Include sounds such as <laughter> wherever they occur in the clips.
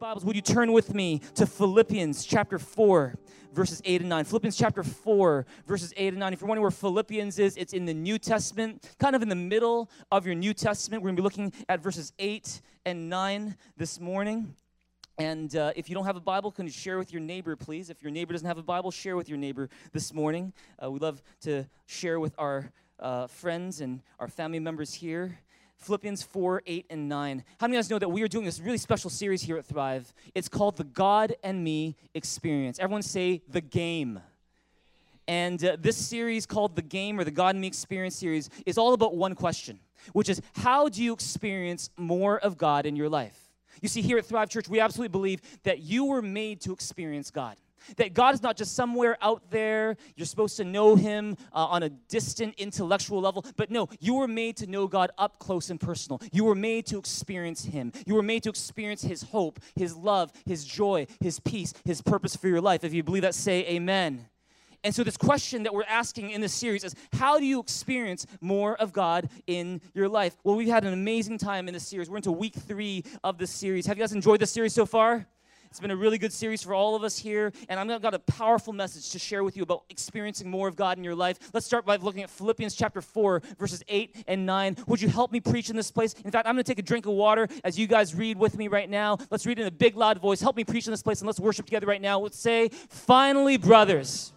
Bibles, would you turn with me to Philippians chapter 4, verses 8 and 9? Philippians chapter 4, verses 8 and 9. If you're wondering where Philippians is, it's in the New Testament, kind of in the middle of your New Testament. We're going to be looking at verses 8 and 9 this morning. And uh, if you don't have a Bible, can you share with your neighbor, please? If your neighbor doesn't have a Bible, share with your neighbor this morning. Uh, we love to share with our uh, friends and our family members here. Philippians 4, 8, and 9. How many of you guys know that we are doing this really special series here at Thrive? It's called the God and Me Experience. Everyone say the game. And uh, this series called The Game or the God and Me Experience series is all about one question, which is how do you experience more of God in your life? You see, here at Thrive Church, we absolutely believe that you were made to experience God. That God is not just somewhere out there, you're supposed to know Him uh, on a distant intellectual level, but no, you were made to know God up close and personal. You were made to experience Him. You were made to experience His hope, His love, His joy, His peace, His purpose for your life. If you believe that, say amen. And so, this question that we're asking in this series is how do you experience more of God in your life? Well, we've had an amazing time in this series. We're into week three of this series. Have you guys enjoyed this series so far? It's been a really good series for all of us here, and I've got a powerful message to share with you about experiencing more of God in your life. Let's start by looking at Philippians chapter 4, verses 8 and 9. Would you help me preach in this place? In fact, I'm going to take a drink of water as you guys read with me right now. Let's read in a big, loud voice. Help me preach in this place, and let's worship together right now. Let's say, Finally, brothers.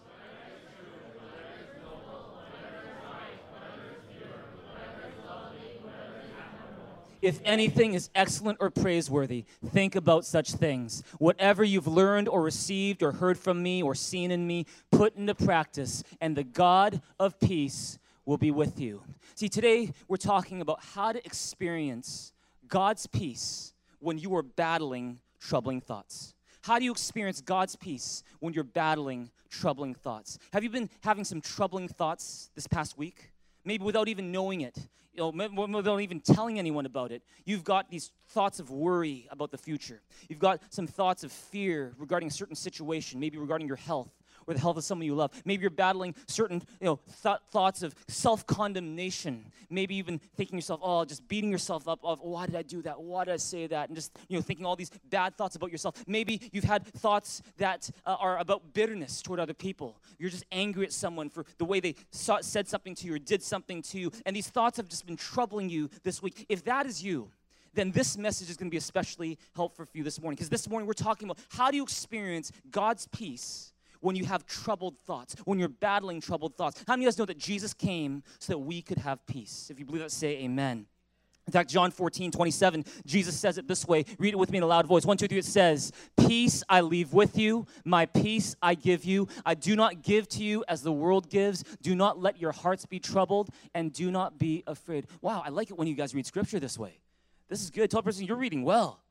If anything is excellent or praiseworthy, think about such things. Whatever you've learned or received or heard from me or seen in me, put into practice, and the God of peace will be with you. See, today we're talking about how to experience God's peace when you are battling troubling thoughts. How do you experience God's peace when you're battling troubling thoughts? Have you been having some troubling thoughts this past week? Maybe without even knowing it you know, without even telling anyone about it. You've got these thoughts of worry about the future. You've got some thoughts of fear regarding a certain situation, maybe regarding your health or the health of someone you love. Maybe you're battling certain you know, th- thoughts of self condemnation. Maybe even thinking yourself, oh, just beating yourself up of, why did I do that? Why did I say that? And just you know, thinking all these bad thoughts about yourself. Maybe you've had thoughts that uh, are about bitterness toward other people. You're just angry at someone for the way they saw, said something to you or did something to you. And these thoughts have just been troubling you this week. If that is you, then this message is going to be especially helpful for you this morning. Because this morning we're talking about how do you experience God's peace when you have troubled thoughts, when you're battling troubled thoughts. How many of guys know that Jesus came so that we could have peace? If you believe that, say amen. In fact, John 14, 27, Jesus says it this way. Read it with me in a loud voice. One, two, three. It says, Peace I leave with you, my peace I give you. I do not give to you as the world gives. Do not let your hearts be troubled, and do not be afraid. Wow, I like it when you guys read scripture this way. This is good. Tell a person you're reading well.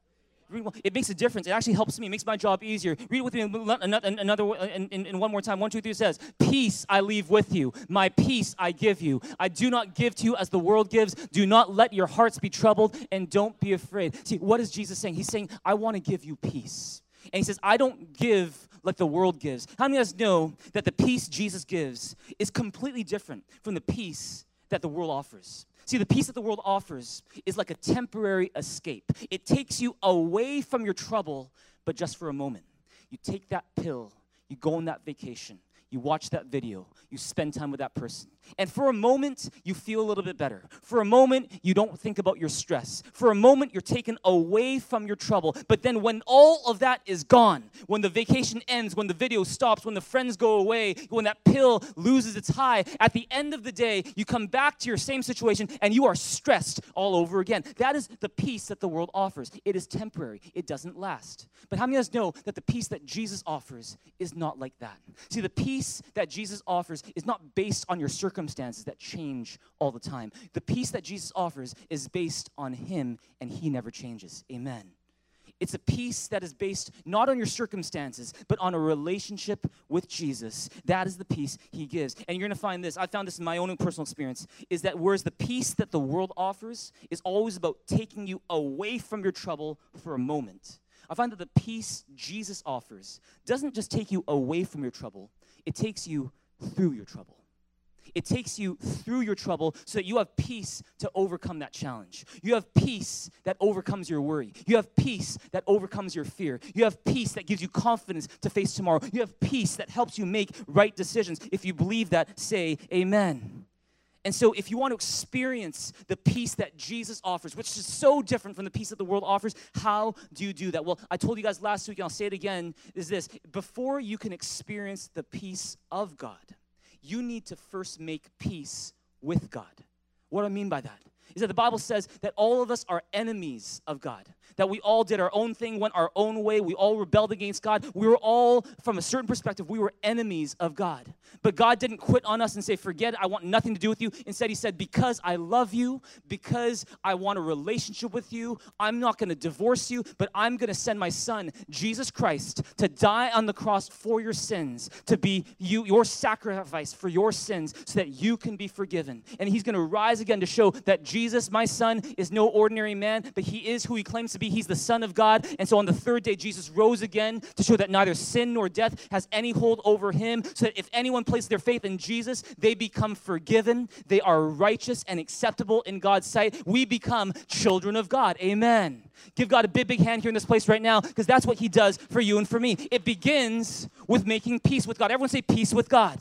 It makes a difference. It actually helps me. It makes my job easier. Read with me another, in, in, in one more time. One, two, three says, Peace I leave with you. My peace I give you. I do not give to you as the world gives. Do not let your hearts be troubled and don't be afraid. See, what is Jesus saying? He's saying, I want to give you peace. And he says, I don't give like the world gives. How many of us know that the peace Jesus gives is completely different from the peace that the world offers? See, the peace that the world offers is like a temporary escape. It takes you away from your trouble, but just for a moment. You take that pill, you go on that vacation, you watch that video, you spend time with that person. And for a moment, you feel a little bit better. For a moment, you don't think about your stress. For a moment, you're taken away from your trouble. But then, when all of that is gone, when the vacation ends, when the video stops, when the friends go away, when that pill loses its high, at the end of the day, you come back to your same situation and you are stressed all over again. That is the peace that the world offers. It is temporary, it doesn't last. But how many of us know that the peace that Jesus offers is not like that? See, the peace that Jesus offers is not based on your circumstances circumstances that change all the time. The peace that Jesus offers is based on Him, and He never changes. Amen. It's a peace that is based not on your circumstances, but on a relationship with Jesus. That is the peace he gives. And you're going to find this, I found this in my own personal experience, is that whereas the peace that the world offers is always about taking you away from your trouble for a moment, I find that the peace Jesus offers doesn't just take you away from your trouble, it takes you through your trouble. It takes you through your trouble so that you have peace to overcome that challenge. You have peace that overcomes your worry. You have peace that overcomes your fear. You have peace that gives you confidence to face tomorrow. You have peace that helps you make right decisions. If you believe that, say amen. And so, if you want to experience the peace that Jesus offers, which is so different from the peace that the world offers, how do you do that? Well, I told you guys last week, and I'll say it again is this before you can experience the peace of God, you need to first make peace with God. What do I mean by that? Is that the Bible says that all of us are enemies of God that we all did our own thing, went our own way. We all rebelled against God. We were all, from a certain perspective, we were enemies of God. But God didn't quit on us and say, Forget it, I want nothing to do with you. Instead, He said, Because I love you, because I want a relationship with you, I'm not going to divorce you, but I'm going to send my Son, Jesus Christ, to die on the cross for your sins, to be you, your sacrifice for your sins, so that you can be forgiven. And He's going to rise again to show that Jesus, my Son, is no ordinary man, but He is who He claims to be. He's the Son of God. And so on the third day, Jesus rose again to show that neither sin nor death has any hold over him, so that if anyone places their faith in Jesus, they become forgiven. They are righteous and acceptable in God's sight. We become children of God. Amen. Give God a big, big hand here in this place right now, because that's what He does for you and for me. It begins with making peace with God. Everyone say peace with God.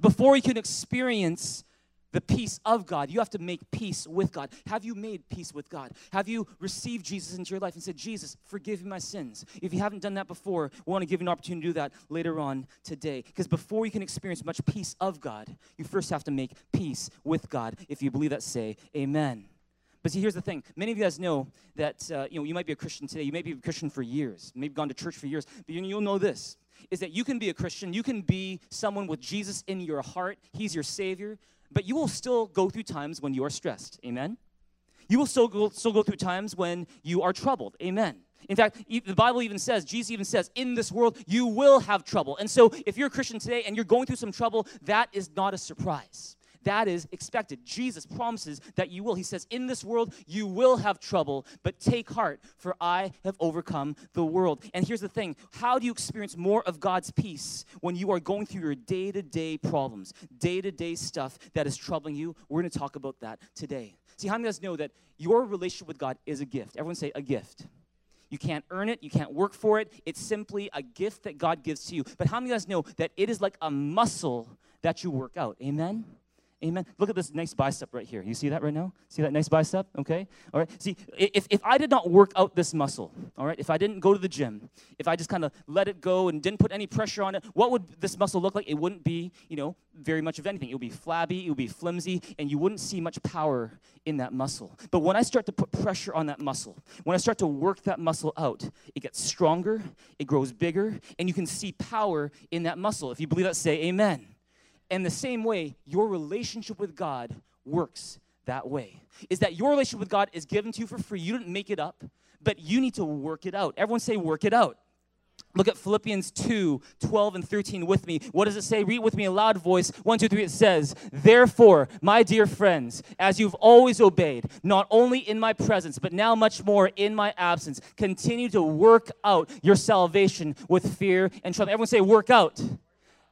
Before you can experience the peace of God. You have to make peace with God. Have you made peace with God? Have you received Jesus into your life and said, Jesus, forgive me my sins? If you haven't done that before, we want to give you an opportunity to do that later on today. Because before you can experience much peace of God, you first have to make peace with God. If you believe that, say amen. But see, here's the thing. Many of you guys know that uh, you know you might be a Christian today. You may be a Christian for years, maybe gone to church for years, but you, you'll know this: is that you can be a Christian, you can be someone with Jesus in your heart. He's your Savior but you will still go through times when you are stressed. Amen? You will still go, still go through times when you are troubled. Amen. In fact, the Bible even says, Jesus even says, in this world, you will have trouble. And so, if you're a Christian today and you're going through some trouble, that is not a surprise. That is expected. Jesus promises that you will. He says, In this world you will have trouble, but take heart, for I have overcome the world. And here's the thing how do you experience more of God's peace when you are going through your day to day problems, day to day stuff that is troubling you? We're going to talk about that today. See, how many of us know that your relationship with God is a gift? Everyone say, a gift. You can't earn it, you can't work for it. It's simply a gift that God gives to you. But how many of us know that it is like a muscle that you work out? Amen? Amen. Look at this nice bicep right here. You see that right now? See that nice bicep? Okay? All right. See, if, if I did not work out this muscle, all right, if I didn't go to the gym, if I just kind of let it go and didn't put any pressure on it, what would this muscle look like? It wouldn't be, you know, very much of anything. It would be flabby, it would be flimsy, and you wouldn't see much power in that muscle. But when I start to put pressure on that muscle, when I start to work that muscle out, it gets stronger, it grows bigger, and you can see power in that muscle. If you believe that, say amen. And the same way, your relationship with God works that way. Is that your relationship with God is given to you for free. You didn't make it up, but you need to work it out. Everyone say, work it out. Look at Philippians 2 12 and 13 with me. What does it say? Read with me a loud voice. One, two, three. It says, Therefore, my dear friends, as you've always obeyed, not only in my presence, but now much more in my absence, continue to work out your salvation with fear and trembling. Everyone say, Work out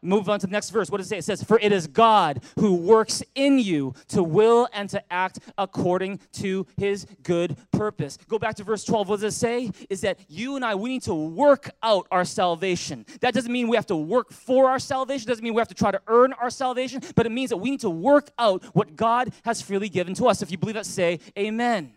move on to the next verse. What does it say? It says, For it is God who works in you to will and to act according to his good purpose. Go back to verse 12. What does it say? Is that you and I, we need to work out our salvation. That doesn't mean we have to work for our salvation, it doesn't mean we have to try to earn our salvation, but it means that we need to work out what God has freely given to us. If you believe that, say amen.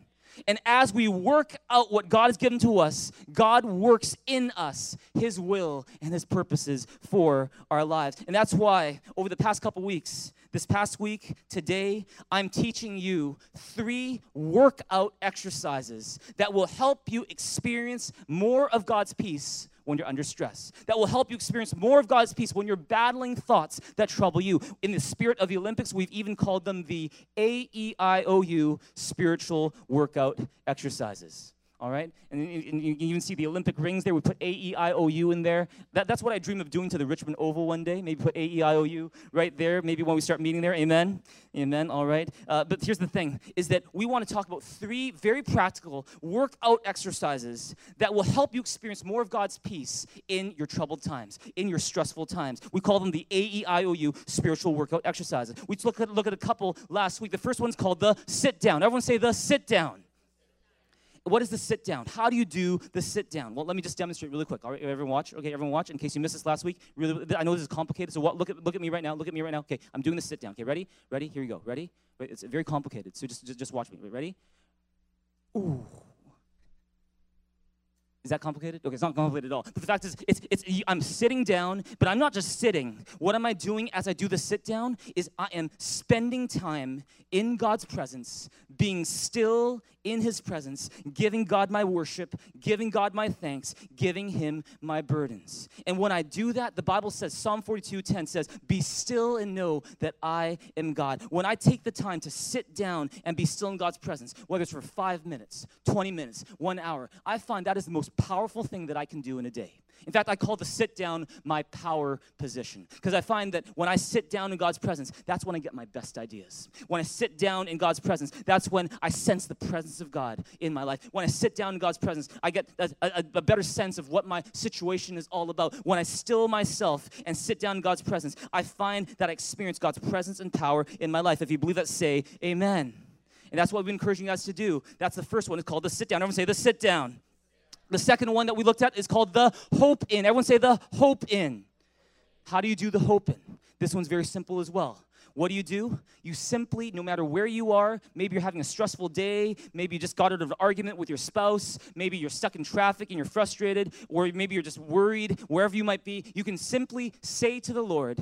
And as we work out what God has given to us, God works in us His will and His purposes for our lives. And that's why, over the past couple weeks, this past week, today, I'm teaching you three workout exercises that will help you experience more of God's peace when you're under stress, that will help you experience more of God's peace when you're battling thoughts that trouble you. In the spirit of the Olympics, we've even called them the AEIOU spiritual workout exercises. All right? And, and you can even see the Olympic rings there. We put A E I O U in there. That, that's what I dream of doing to the Richmond Oval one day. Maybe put A E I O U right there. Maybe when we start meeting there. Amen. Amen. All right. Uh, but here's the thing: is that we want to talk about three very practical workout exercises that will help you experience more of God's peace in your troubled times, in your stressful times. We call them the A E I O U spiritual workout exercises. We look at look at a couple last week. The first one's called the sit down. Everyone say the sit down what is the sit down? How do you do the sit down? Well, let me just demonstrate really quick. All right, everyone watch. Okay, everyone watch. In case you missed this last week, really, I know this is complicated. So what, look at look at me right now. Look at me right now. Okay, I'm doing the sit down. Okay, ready? Ready? Here we go. Ready? Wait, it's very complicated. So just just, just watch me. Ready? Ooh. Is that complicated? Okay, it's not complicated at all. But the fact is, it's, it's, I'm sitting down, but I'm not just sitting. What am I doing as I do the sit down? Is I am spending time in God's presence, being still in His presence, giving God my worship, giving God my thanks, giving Him my burdens. And when I do that, the Bible says, Psalm 42 10 says, Be still and know that I am God. When I take the time to sit down and be still in God's presence, whether it's for five minutes, 20 minutes, one hour, I find that is the most powerful thing that I can do in a day. In fact, I call the sit down my power position because I find that when I sit down in God's presence, that's when I get my best ideas. When I sit down in God's presence, that's when I sense the presence of God in my life. When I sit down in God's presence, I get a, a, a better sense of what my situation is all about. When I still myself and sit down in God's presence, I find that I experience God's presence and power in my life. If you believe that, say amen. And that's what we've been encouraging you guys to do. That's the first one. It's called the sit down. Everyone say the sit down. The second one that we looked at is called the Hope In. Everyone say the Hope In. How do you do the Hope In? This one's very simple as well. What do you do? You simply, no matter where you are, maybe you're having a stressful day, maybe you just got out of an argument with your spouse, maybe you're stuck in traffic and you're frustrated, or maybe you're just worried, wherever you might be, you can simply say to the Lord,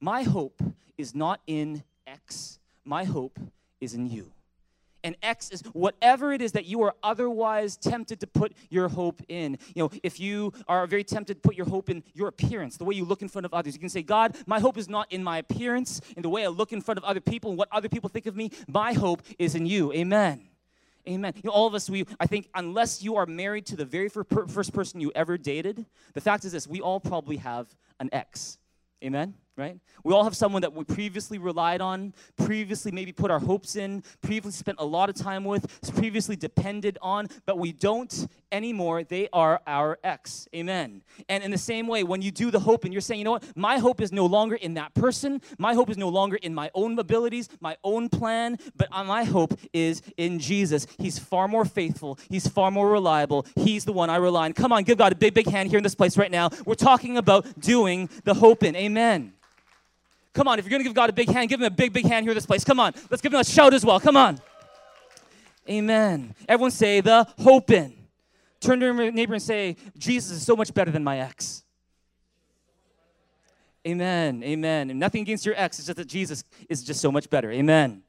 My hope is not in X, my hope is in you and X is whatever it is that you are otherwise tempted to put your hope in. You know, if you are very tempted to put your hope in your appearance, the way you look in front of others, you can say, God, my hope is not in my appearance, in the way I look in front of other people, and what other people think of me. My hope is in you. Amen. Amen. You know, all of us, we, I think, unless you are married to the very first person you ever dated, the fact is this we all probably have an ex. Amen right? We all have someone that we previously relied on, previously maybe put our hopes in, previously spent a lot of time with, previously depended on, but we don't anymore. They are our ex. Amen. And in the same way, when you do the hope and you're saying, you know what, my hope is no longer in that person, my hope is no longer in my own abilities, my own plan, but my hope is in Jesus. He's far more faithful, He's far more reliable, He's the one I rely on. Come on, give God a big, big hand here in this place right now. We're talking about doing the hope in. Amen. Come on, if you're going to give God a big hand, give him a big, big hand here this place. Come on. Let's give him a shout as well. Come on. Amen. Everyone say the hope in. Turn to your neighbor and say, Jesus is so much better than my ex. Amen. Amen. And nothing against your ex, it's just that Jesus is just so much better. Amen.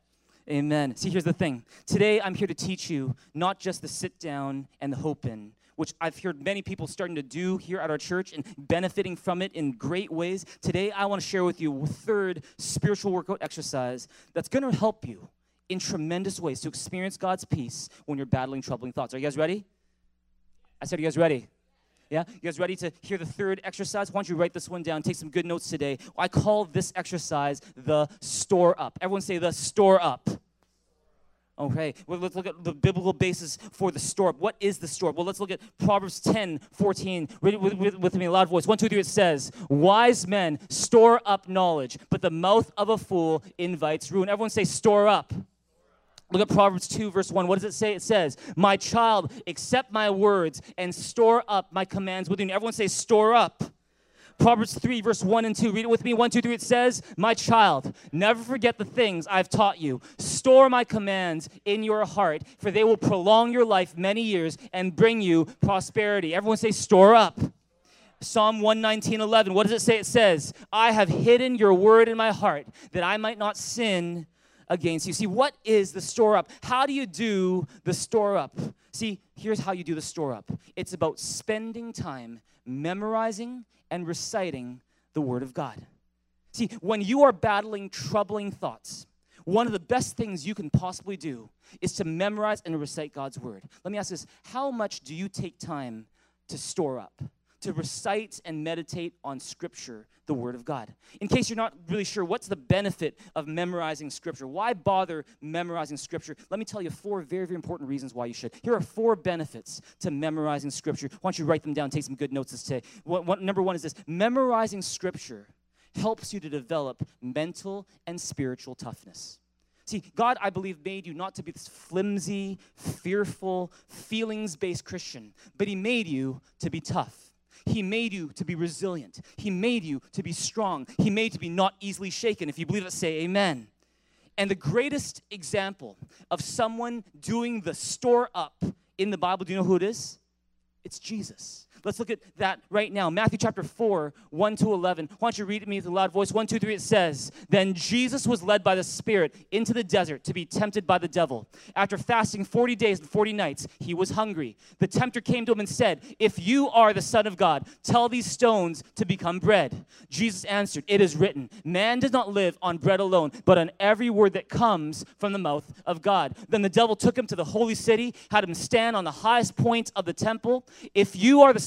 Amen. See, here's the thing. Today, I'm here to teach you not just the sit down and the hope in, which I've heard many people starting to do here at our church and benefiting from it in great ways. Today, I want to share with you a third spiritual workout exercise that's going to help you in tremendous ways to experience God's peace when you're battling troubling thoughts. Are you guys ready? I said, Are you guys ready? Yeah? You guys ready to hear the third exercise? Why don't you write this one down? Take some good notes today. I call this exercise the store up. Everyone say the store up. Okay, well, let's look at the biblical basis for the store. What is the store? Well, let's look at Proverbs 10, 14. Read it with, with, with me, a loud voice. One, two, three, it says, Wise men store up knowledge, but the mouth of a fool invites ruin. Everyone say, store up. Look at Proverbs 2, verse 1. What does it say? It says, My child, accept my words and store up my commands within you. Everyone say, store up. Proverbs 3, verse 1 and 2. Read it with me. 1, 2, 3. It says, My child, never forget the things I've taught you. Store my commands in your heart, for they will prolong your life many years and bring you prosperity. Everyone say, Store up. Psalm 119, 11. What does it say? It says, I have hidden your word in my heart that I might not sin against you. See, what is the store up? How do you do the store up? See, here's how you do the store up it's about spending time memorizing and reciting the Word of God. See, when you are battling troubling thoughts, one of the best things you can possibly do is to memorize and recite God's word. Let me ask this how much do you take time to store up? To recite and meditate on Scripture, the Word of God. In case you're not really sure, what's the benefit of memorizing Scripture? Why bother memorizing Scripture? Let me tell you four very, very important reasons why you should. Here are four benefits to memorizing Scripture. Why don't you write them down, take some good notes this today. What, what, number one is this memorizing Scripture helps you to develop mental and spiritual toughness. See, God, I believe, made you not to be this flimsy, fearful, feelings based Christian, but He made you to be tough. He made you to be resilient. He made you to be strong. He made to be not easily shaken. If you believe it, say amen. And the greatest example of someone doing the store up in the Bible, do you know who it is? It's Jesus. Let's look at that right now. Matthew chapter 4, 1 to 11. Why don't you read it me with a loud voice? 1, 2, 3, it says, Then Jesus was led by the Spirit into the desert to be tempted by the devil. After fasting 40 days and 40 nights, he was hungry. The tempter came to him and said, If you are the Son of God, tell these stones to become bread. Jesus answered, It is written, Man does not live on bread alone, but on every word that comes from the mouth of God. Then the devil took him to the holy city, had him stand on the highest point of the temple. If you are the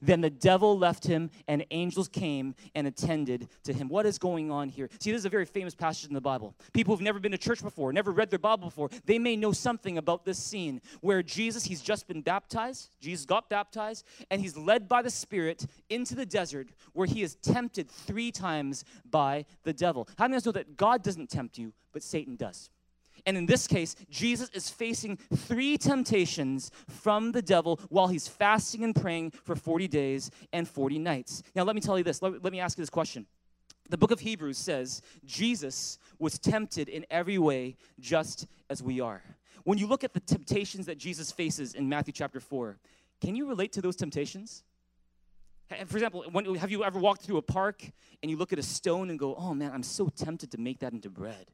then the devil left him, and angels came and attended to him. What is going on here? See, this is a very famous passage in the Bible. People who've never been to church before, never read their Bible before, they may know something about this scene where Jesus, he's just been baptized. Jesus got baptized, and he's led by the Spirit into the desert where he is tempted three times by the devil. How many of us know that God doesn't tempt you, but Satan does? And in this case, Jesus is facing three temptations from the devil while he's fasting and praying for 40 days and 40 nights. Now, let me tell you this. Let, let me ask you this question. The book of Hebrews says Jesus was tempted in every way just as we are. When you look at the temptations that Jesus faces in Matthew chapter 4, can you relate to those temptations? For example, when, have you ever walked through a park and you look at a stone and go, oh man, I'm so tempted to make that into bread?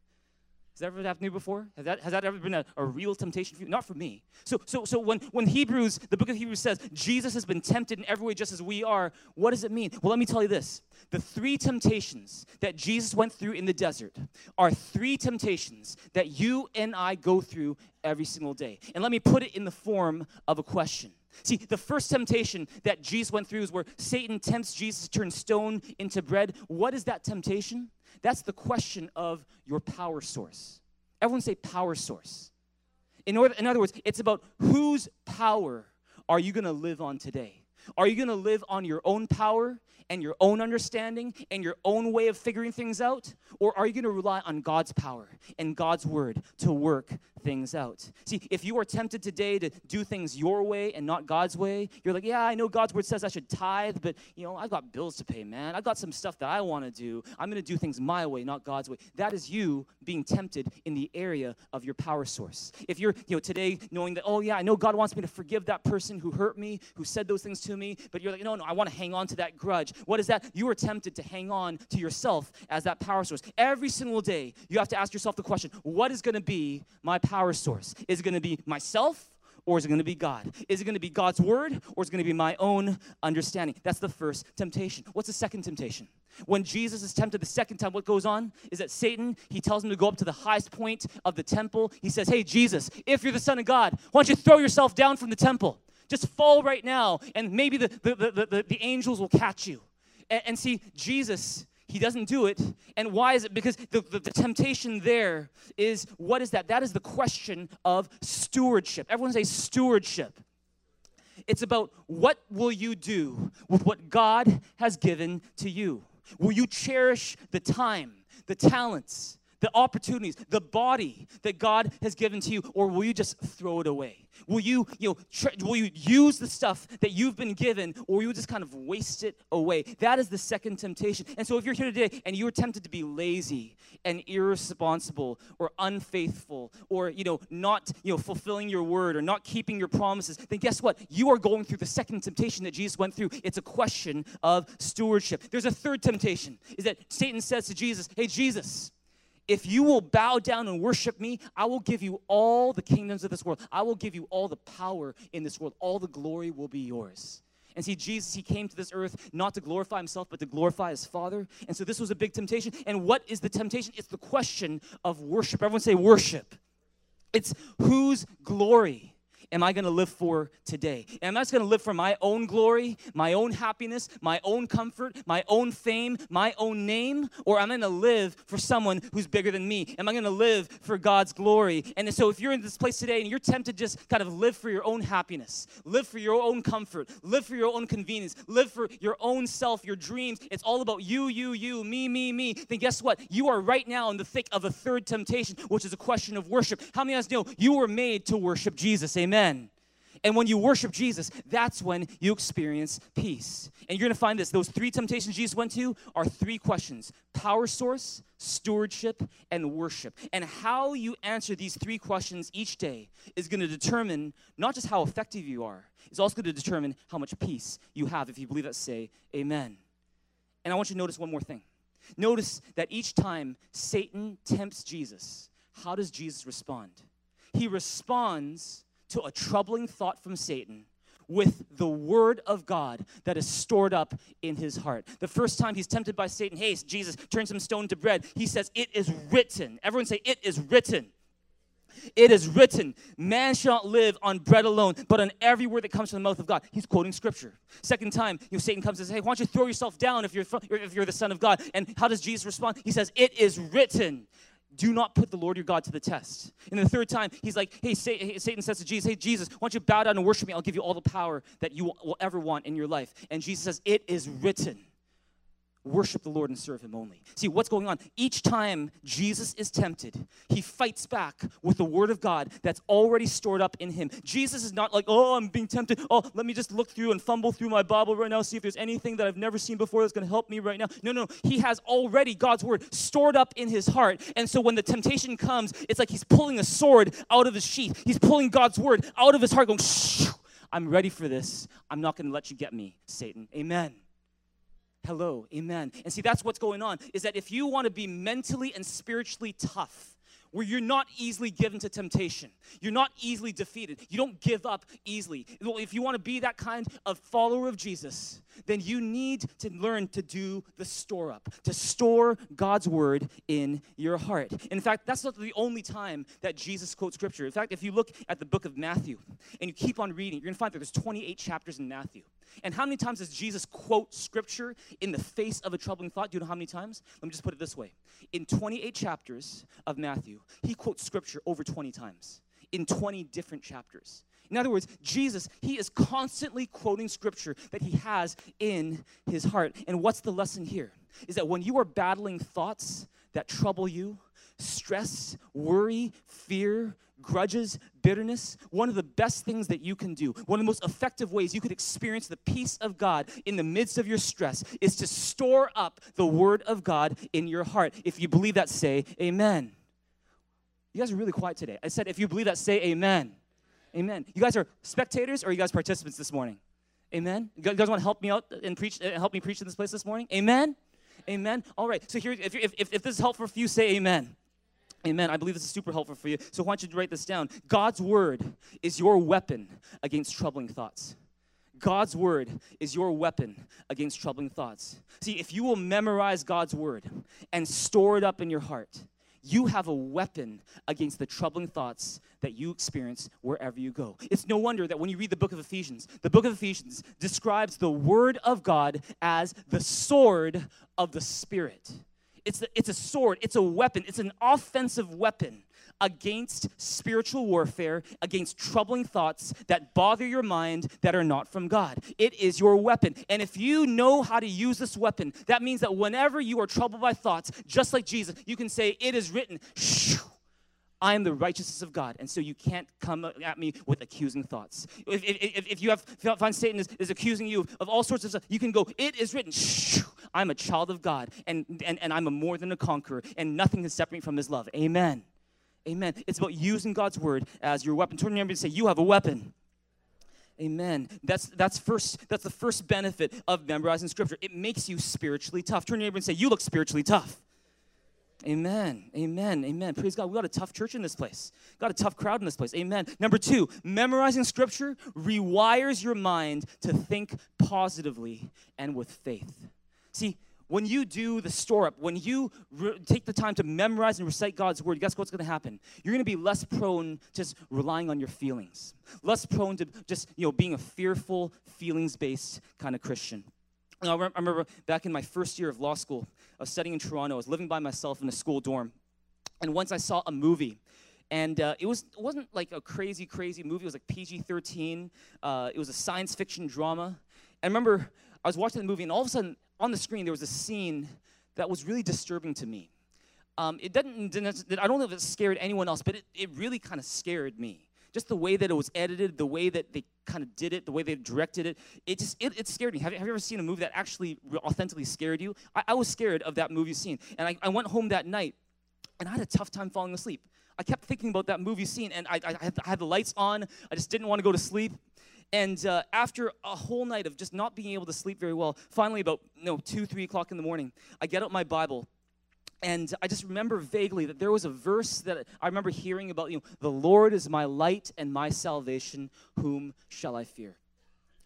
Has that ever happened to you before? Has that, has that ever been a, a real temptation for you? Not for me. So, so, so when, when Hebrews, the book of Hebrews says, Jesus has been tempted in every way just as we are, what does it mean? Well, let me tell you this. The three temptations that Jesus went through in the desert are three temptations that you and I go through every single day. And let me put it in the form of a question. See, the first temptation that Jesus went through is where Satan tempts Jesus to turn stone into bread. What is that temptation? That's the question of your power source. Everyone say power source. In, order, in other words, it's about whose power are you going to live on today? Are you going to live on your own power and your own understanding and your own way of figuring things out? Or are you going to rely on God's power and God's word to work things out. See, if you are tempted today to do things your way and not God's way, you're like, yeah, I know God's word says I should tithe, but you know, I've got bills to pay, man. I've got some stuff that I want to do. I'm going to do things my way, not God's way. That is you being tempted in the area of your power source. If you're, you know, today knowing that, oh yeah, I know God wants me to forgive that person who hurt me, who said those things to me, but you're like, no, no, I want to hang on to that grudge. What is that? You are tempted to hang on to yourself as that power source. Every single day, you have to ask yourself the question, what is going to be my power source? Is it going to be myself? Or is it going to be God? Is it going to be God's word or is it going to be my own understanding? That's the first temptation. What's the second temptation? When Jesus is tempted the second time, what goes on is that Satan, he tells him to go up to the highest point of the temple. He says, Hey, Jesus, if you're the Son of God, why don't you throw yourself down from the temple? Just fall right now, and maybe the, the, the, the, the angels will catch you. And, and see, Jesus, he doesn't do it. And why is it? Because the, the, the, temptation there is what is that? That is the question of stewardship. Everyone say stewardship. It's about what will you do with what God has given to you? Will you cherish the time, the talents, the opportunities, the body that God has given to you, or will you just throw it away? Will you, you know, tr- will you use the stuff that you've been given, or you just kind of waste it away? That is the second temptation. And so, if you're here today and you're tempted to be lazy and irresponsible or unfaithful, or you know, not you know fulfilling your word or not keeping your promises, then guess what? You are going through the second temptation that Jesus went through. It's a question of stewardship. There's a third temptation: is that Satan says to Jesus, "Hey, Jesus." If you will bow down and worship me, I will give you all the kingdoms of this world. I will give you all the power in this world. All the glory will be yours. And see, Jesus, he came to this earth not to glorify himself, but to glorify his Father. And so this was a big temptation. And what is the temptation? It's the question of worship. Everyone say worship. It's whose glory am I going to live for today? Am I just going to live for my own glory, my own happiness, my own comfort, my own fame, my own name? Or am I going to live for someone who's bigger than me? Am I going to live for God's glory? And so if you're in this place today and you're tempted to just kind of live for your own happiness, live for your own comfort, live for your own convenience, live for your own self, your dreams, it's all about you, you, you, me, me, me, then guess what? You are right now in the thick of a third temptation, which is a question of worship. How many of us know you were made to worship Jesus? Amen. Amen. And when you worship Jesus, that's when you experience peace. And you're going to find this those three temptations Jesus went to are three questions power source, stewardship, and worship. And how you answer these three questions each day is going to determine not just how effective you are, it's also going to determine how much peace you have. If you believe that, say amen. And I want you to notice one more thing. Notice that each time Satan tempts Jesus, how does Jesus respond? He responds to a troubling thought from Satan with the word of God that is stored up in his heart. The first time he's tempted by Satan, hey, Jesus, turn some stone to bread, he says, It is written. Everyone say, It is written. It is written, man shall not live on bread alone, but on every word that comes from the mouth of God. He's quoting scripture. Second time, you know, Satan comes and says, Hey, why don't you throw yourself down if you're, if you're the Son of God? And how does Jesus respond? He says, It is written do not put the Lord your God to the test. And the third time, he's like, hey, Satan says to Jesus, hey, Jesus, why don't you bow down and worship me? I'll give you all the power that you will ever want in your life. And Jesus says, it is written worship the Lord and serve Him only. See, what's going on? Each time Jesus is tempted, He fights back with the Word of God that's already stored up in Him. Jesus is not like, oh, I'm being tempted. Oh, let me just look through and fumble through my Bible right now, see if there's anything that I've never seen before that's going to help me right now. No, no, He has already God's Word stored up in His heart. And so when the temptation comes, it's like He's pulling a sword out of His sheath. He's pulling God's Word out of His heart, going, Shh, I'm ready for this. I'm not going to let you get me, Satan. Amen. Hello, amen. And see, that's what's going on is that if you want to be mentally and spiritually tough, where you're not easily given to temptation. You're not easily defeated. You don't give up easily. Well, If you want to be that kind of follower of Jesus, then you need to learn to do the store up, to store God's word in your heart. In fact, that's not the only time that Jesus quotes scripture. In fact, if you look at the book of Matthew and you keep on reading, you're going to find that there's 28 chapters in Matthew. And how many times does Jesus quote scripture in the face of a troubling thought? Do you know how many times? Let me just put it this way. In 28 chapters of Matthew, he quotes scripture over 20 times in 20 different chapters. In other words, Jesus, he is constantly quoting scripture that he has in his heart. And what's the lesson here? Is that when you are battling thoughts that trouble you, stress, worry, fear, grudges, bitterness, one of the best things that you can do, one of the most effective ways you could experience the peace of God in the midst of your stress is to store up the Word of God in your heart. If you believe that, say amen. You guys are really quiet today. I said, if you believe that, say amen. Amen. You guys are spectators or you guys participants this morning? Amen. You guys want to help me out and preach, uh, help me preach in this place this morning? Amen. Amen. All right. So here, if, if, if this is helpful for you, say amen. Amen. I believe this is super helpful for you. So why don't you write this down? God's word is your weapon against troubling thoughts. God's word is your weapon against troubling thoughts. See, if you will memorize God's word and store it up in your heart, you have a weapon against the troubling thoughts that you experience wherever you go. It's no wonder that when you read the book of Ephesians, the book of Ephesians describes the word of God as the sword of the Spirit. It's, a, it's a sword, it's a weapon, it's an offensive weapon against spiritual warfare, against troubling thoughts that bother your mind that are not from God. It is your weapon. And if you know how to use this weapon, that means that whenever you are troubled by thoughts, just like Jesus, you can say, It is written, Shoo, I am the righteousness of God. And so you can't come at me with accusing thoughts. If, if, if you have, find Satan is, is, accusing you of all sorts of stuff, you can go, it is written, Shh, I'm a child of God and, and, and I'm a more than a conqueror and nothing can separate me from his love. Amen. Amen. It's about using God's word as your weapon. Turn to your and say, you have a weapon. Amen. That's that's first. That's the first benefit of memorizing scripture. It makes you spiritually tough. Turn to your neighbor and say, "You look spiritually tough." Amen. Amen. Amen. Praise God. We got a tough church in this place. Got a tough crowd in this place. Amen. Number two, memorizing scripture rewires your mind to think positively and with faith. See, when you do the store up, when you re- take the time to memorize and recite God's word, guess what's going to happen? You're going to be less prone to just relying on your feelings, less prone to just you know being a fearful, feelings-based kind of Christian. I remember back in my first year of law school, was studying in Toronto. I was living by myself in a school dorm. And once I saw a movie, and uh, it, was, it wasn't like a crazy, crazy movie. It was like PG 13. Uh, it was a science fiction drama. And I remember I was watching the movie, and all of a sudden on the screen there was a scene that was really disturbing to me. Um, it didn't, didn't, I don't know if it scared anyone else, but it, it really kind of scared me just the way that it was edited, the way that they kind of did it, the way they directed it, it just it, it scared me. Have you, have you ever seen a movie that actually authentically scared you? I, I was scared of that movie scene, and I, I, went home that night, and I had a tough time falling asleep. I kept thinking about that movie scene, and I, I, had, I had the lights on. I just didn't want to go to sleep. And uh, after a whole night of just not being able to sleep very well, finally about no two, three o'clock in the morning, I get out my Bible and I just remember vaguely that there was a verse that I remember hearing about, you know, the Lord is my light and my salvation, whom shall I fear?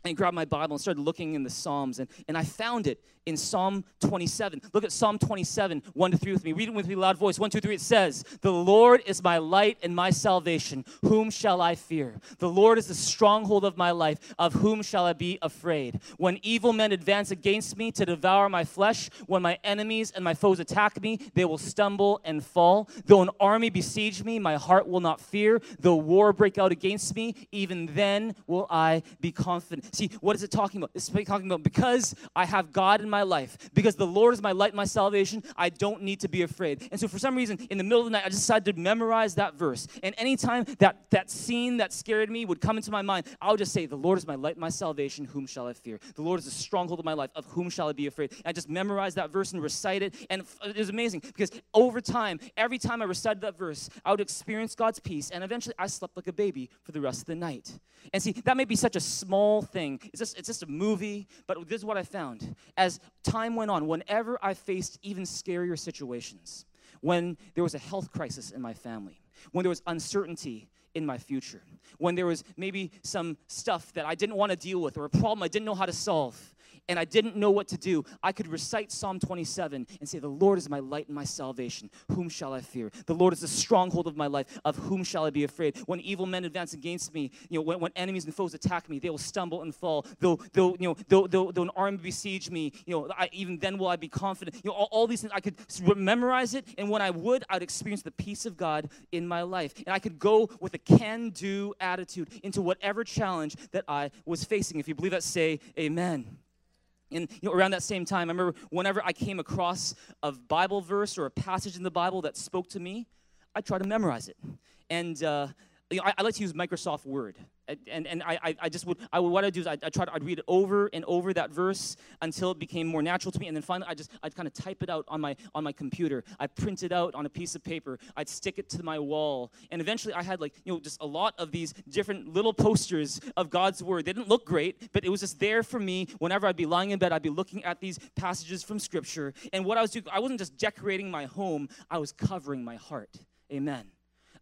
And grabbed my Bible and started looking in the Psalms, and, and I found it in Psalm 27. Look at Psalm 27, 1 to 3 with me. Read it with me, loud voice. 1, 2, 3. It says, The Lord is my light and my salvation. Whom shall I fear? The Lord is the stronghold of my life. Of whom shall I be afraid? When evil men advance against me to devour my flesh, when my enemies and my foes attack me, they will stumble and fall. Though an army besiege me, my heart will not fear. Though war break out against me, even then will I be confident. See, what is it talking about? It's talking about because I have God in my life, because the Lord is my light, my salvation, I don't need to be afraid. And so for some reason, in the middle of the night, I decided to memorize that verse. And anytime that, that scene that scared me would come into my mind, I would just say, The Lord is my light, my salvation, whom shall I fear? The Lord is the stronghold of my life, of whom shall I be afraid? And I just memorized that verse and recite it. And it was amazing because over time, every time I recited that verse, I would experience God's peace. And eventually, I slept like a baby for the rest of the night. And see, that may be such a small thing. It's just, it's just a movie, but this is what I found. As time went on, whenever I faced even scarier situations, when there was a health crisis in my family, when there was uncertainty in my future, when there was maybe some stuff that I didn't want to deal with or a problem I didn't know how to solve, and I didn't know what to do, I could recite Psalm 27 and say, The Lord is my light and my salvation. Whom shall I fear? The Lord is the stronghold of my life. Of whom shall I be afraid? When evil men advance against me, you know, when, when enemies and foes attack me, they will stumble and fall. Though, though, you know, though, though, though an army besiege me, you know, I, even then will I be confident. You know, all, all these things, I could memorize it, and when I would, I'd experience the peace of God in my life. And I could go with a can do attitude into whatever challenge that I was facing. If you believe that, say amen. And you know, around that same time, I remember whenever I came across a Bible verse or a passage in the Bible that spoke to me, I try to memorize it. And uh, you know, I, I, like to use Microsoft Word. And, and I, I just would, I would, what I do is I, I try to, I'd read it over and over that verse until it became more natural to me. And then finally, I just, I'd kind of type it out on my, on my computer. I'd print it out on a piece of paper. I'd stick it to my wall. And eventually I had like, you know, just a lot of these different little posters of God's Word. They didn't look great, but it was just there for me. Whenever I'd be lying in bed, I'd be looking at these passages from Scripture. And what I was doing, I wasn't just decorating my home, I was covering my heart. Amen.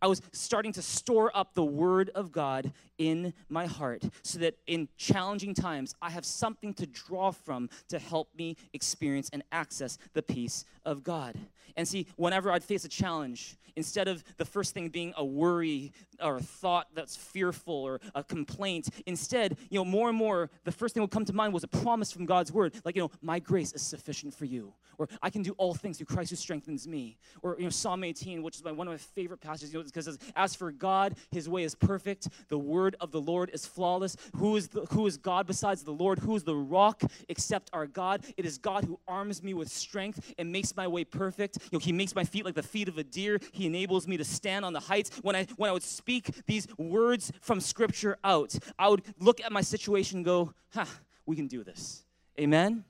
I was starting to store up the Word of God in my heart so that in challenging times, I have something to draw from to help me experience and access the peace of God. And see, whenever I'd face a challenge, instead of the first thing being a worry or a thought that's fearful or a complaint, instead, you know, more and more, the first thing would come to mind was a promise from God's word, like, you know, my grace is sufficient for you, or I can do all things through Christ who strengthens me, or, you know, Psalm 18, which is my, one of my favorite passages, you know, because as, as for God, his way is perfect. The word of the Lord is flawless. Who is, the, who is God besides the Lord? Who is the rock except our God? It is God who arms me with strength and makes my way perfect. You know, he makes my feet like the feet of a deer. He enables me to stand on the heights. When I when I would speak these words from scripture out, I would look at my situation and go, huh, we can do this. Amen.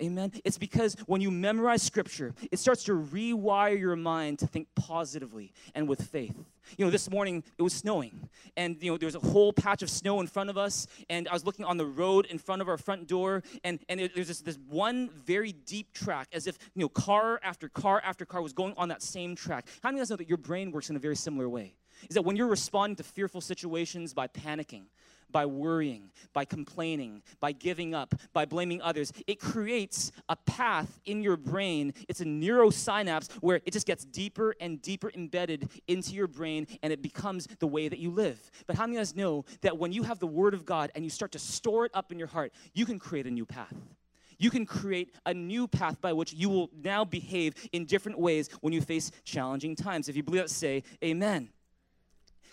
Amen. It's because when you memorize scripture, it starts to rewire your mind to think positively and with faith. You know, this morning it was snowing, and you know there was a whole patch of snow in front of us, and I was looking on the road in front of our front door, and and there's this, this one very deep track, as if you know car after car after car was going on that same track. How many of us know that your brain works in a very similar way? Is that when you're responding to fearful situations by panicking, by worrying, by complaining, by giving up, by blaming others. It creates a path in your brain. It's a neurosynapse where it just gets deeper and deeper embedded into your brain and it becomes the way that you live. But how many of us know that when you have the Word of God and you start to store it up in your heart, you can create a new path? you can create a new path by which you will now behave in different ways when you face challenging times. If you believe that, say amen.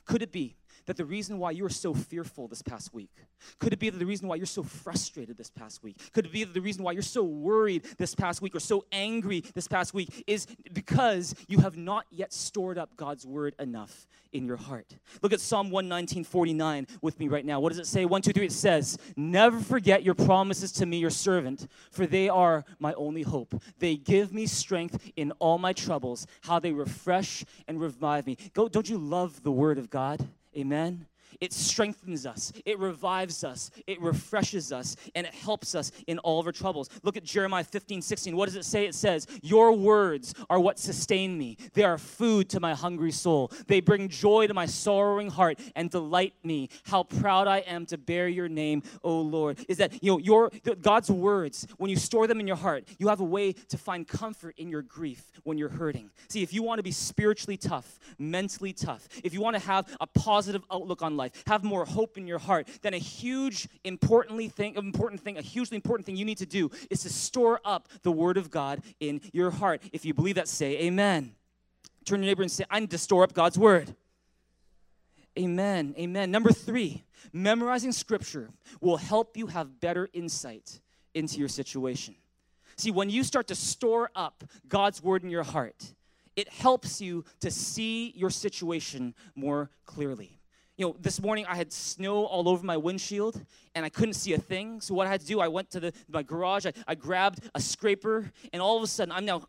Could it be that the reason why you are so fearful this past week? Could it be that the reason why you're so frustrated this past week? Could it be that the reason why you're so worried this past week or so angry this past week is because you have not yet stored up God's word enough in your heart? Look at Psalm 119, 49 with me right now. What does it say? One, two, three. It says, Never forget your promises to me, your servant, for they are my only hope. They give me strength in all my troubles, how they refresh and revive me. Go, don't you love the word of God? Amen. It strengthens us, it revives us, it refreshes us, and it helps us in all of our troubles. Look at Jeremiah 15, 16. What does it say? It says, Your words are what sustain me. They are food to my hungry soul. They bring joy to my sorrowing heart and delight me. How proud I am to bear your name, O Lord. Is that, you know, your God's words, when you store them in your heart, you have a way to find comfort in your grief when you're hurting. See, if you want to be spiritually tough, mentally tough, if you want to have a positive outlook on life, life, have more hope in your heart, then a huge importantly thing, important thing, a hugely important thing you need to do is to store up the word of God in your heart. If you believe that, say amen. Turn your neighbor and say, I need to store up God's word. Amen. Amen. Number three, memorizing scripture will help you have better insight into your situation. See, when you start to store up God's word in your heart, it helps you to see your situation more clearly you know, this morning I had snow all over my windshield and I couldn't see a thing. So what I had to do, I went to the, my garage, I, I grabbed a scraper, and all of a sudden I'm now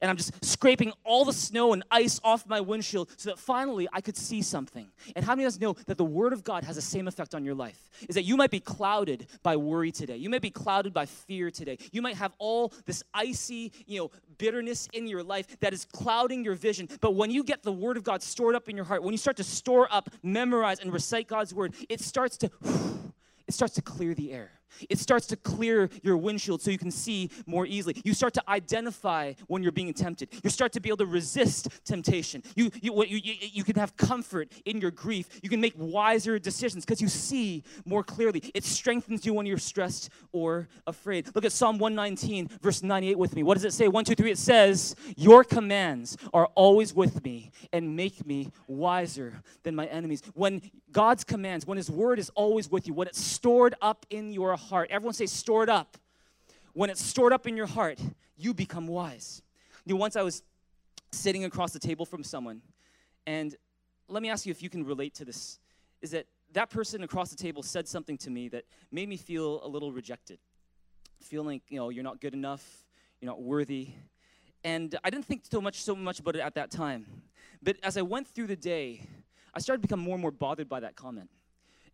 and I'm just scraping all the snow and ice off my windshield so that finally I could see something. And how many of us know that the Word of God has the same effect on your life? Is that you might be clouded by worry today. You might be clouded by fear today. You might have all this icy, you know, bitterness in your life that is clouding your vision. But when you get the Word of God stored up in your heart, when you start to store up, memorize, and recite God's Word, it starts to <sighs> it starts to clear the air. It starts to clear your windshield so you can see more easily. You start to identify when you're being tempted. You start to be able to resist temptation. You, you, you, you, can have comfort in your grief. You can make wiser decisions because you see more clearly. It strengthens you when you're stressed or afraid. Look at Psalm 119, verse 98 with me. What does it say? One, two, three. It says, Your commands are always with me and make me wiser than my enemies. When God's commands, when His word is always with you, when it's stored up in your heart, everyone say stored up. When it's stored up in your heart, you become wise. You know, once I was sitting across the table from someone, and let me ask you if you can relate to this. Is that that person across the table said something to me that made me feel a little rejected, feeling you know you're not good enough, you're not worthy, and I didn't think so much so much about it at that time. But as I went through the day, I started to become more and more bothered by that comment.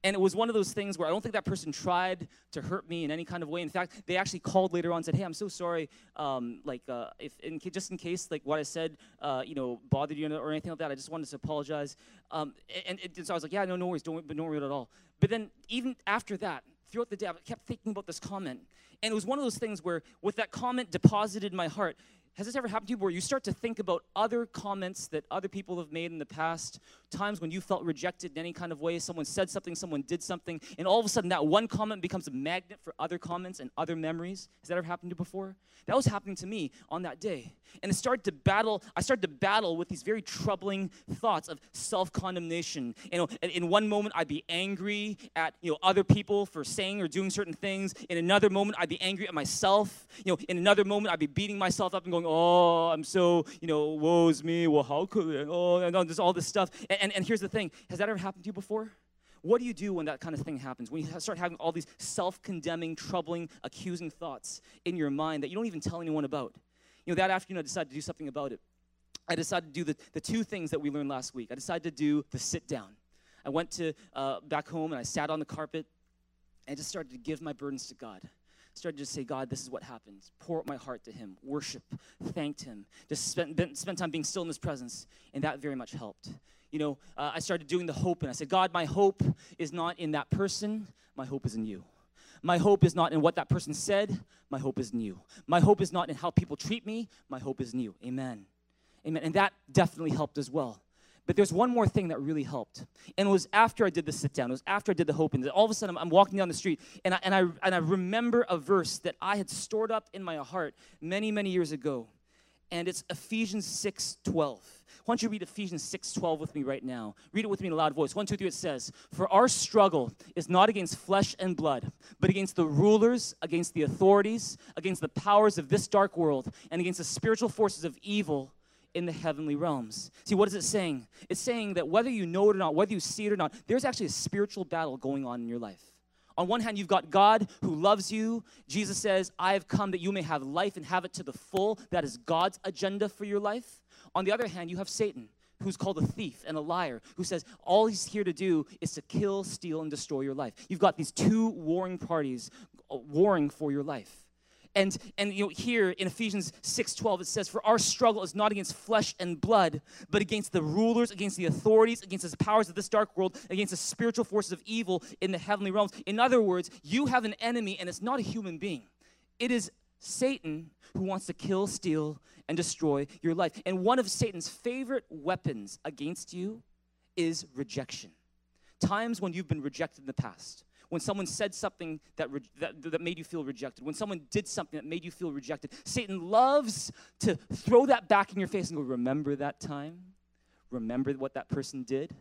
And it was one of those things where I don't think that person tried to hurt me in any kind of way. In fact, they actually called later on and said, "Hey, I'm so sorry. Um, like, uh, if in, just in case, like what I said, uh, you know, bothered you or anything like that, I just wanted to apologize." Um, and, and, so I was like, "Yeah, no, no worries. Don't, don't worry at all." But then even after that, throughout the day, I kept thinking about this comment, and it was one of those things where, with that comment deposited in my heart, has this ever happened to you where you start to think about other comments that other people have made in the past, times when you felt rejected in any kind of way? Someone said something, someone did something, and all of a sudden that one comment becomes a magnet for other comments and other memories? Has that ever happened to you before? That was happening to me on that day. And it started to battle, I started to battle with these very troubling thoughts of self-condemnation. You know, in one moment I'd be angry at you know other people for saying or doing certain things. In another moment I'd be angry at myself. You know, in another moment I'd be beating myself up and going, oh, I'm so, you know, woe's me. Well, how could I? Oh, and all this, all this stuff. And, and, and here's the thing. Has that ever happened to you before? What do you do when that kind of thing happens? When you start having all these self condemning, troubling, accusing thoughts in your mind that you don't even tell anyone about? You know, that afternoon I decided to do something about it. I decided to do the, the two things that we learned last week. I decided to do the sit down. I went to uh, back home and I sat on the carpet and just started to give my burdens to God. Started to say, God, this is what happens. Pour out my heart to Him, worship, thanked Him, just spent, spent time being still in His presence, and that very much helped you know, uh, I started doing the hope, and I said, God, my hope is not in that person, my hope is in you. My hope is not in what that person said, my hope is in you. My hope is not in how people treat me, my hope is in you. Amen. Amen. And that definitely helped as well. But there's one more thing that really helped. And it was after I did the sit down. It was after I did the hope. And all of a sudden, I'm, I'm walking down the street, and I, and, I, and I remember a verse that I had stored up in my heart many, many years ago. And it's Ephesians 6 12. Why don't you read Ephesians 6 12 with me right now? Read it with me in a loud voice. One, two, three, it says, For our struggle is not against flesh and blood, but against the rulers, against the authorities, against the powers of this dark world, and against the spiritual forces of evil in the heavenly realms. See, what is it saying? It's saying that whether you know it or not, whether you see it or not, there's actually a spiritual battle going on in your life. On one hand, you've got God who loves you. Jesus says, I have come that you may have life and have it to the full. That is God's agenda for your life. On the other hand, you have Satan, who's called a thief and a liar, who says all he's here to do is to kill, steal, and destroy your life. You've got these two warring parties uh, warring for your life. And, and you know, here in Ephesians 6:12, it says, For our struggle is not against flesh and blood, but against the rulers, against the authorities, against the powers of this dark world, against the spiritual forces of evil in the heavenly realms. In other words, you have an enemy, and it's not a human being. It is Satan who wants to kill, steal, and destroy your life. And one of Satan's favorite weapons against you is rejection. Times when you've been rejected in the past, when someone said something that, re- that, that made you feel rejected, when someone did something that made you feel rejected, Satan loves to throw that back in your face and go, Remember that time? Remember what that person did?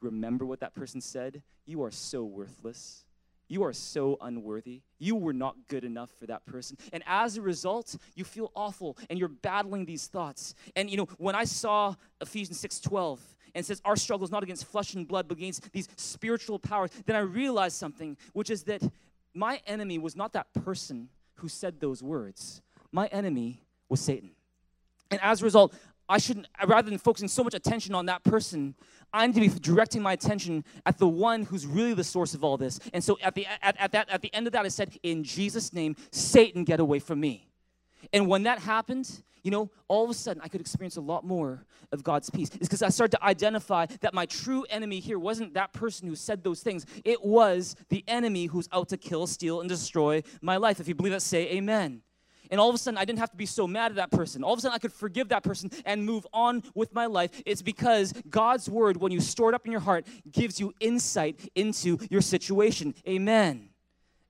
Remember what that person said? You are so worthless. You are so unworthy. You were not good enough for that person. And as a result, you feel awful and you're battling these thoughts. And you know, when I saw Ephesians 6:12 and says our struggle is not against flesh and blood but against these spiritual powers, then I realized something, which is that my enemy was not that person who said those words. My enemy was Satan. And as a result, I shouldn't, rather than focusing so much attention on that person, I need to be directing my attention at the one who's really the source of all this. And so at the, at, at, that, at the end of that, I said, In Jesus' name, Satan, get away from me. And when that happened, you know, all of a sudden I could experience a lot more of God's peace. It's because I started to identify that my true enemy here wasn't that person who said those things, it was the enemy who's out to kill, steal, and destroy my life. If you believe that, say amen. And all of a sudden, I didn't have to be so mad at that person. All of a sudden, I could forgive that person and move on with my life. It's because God's word, when you store it up in your heart, gives you insight into your situation. Amen.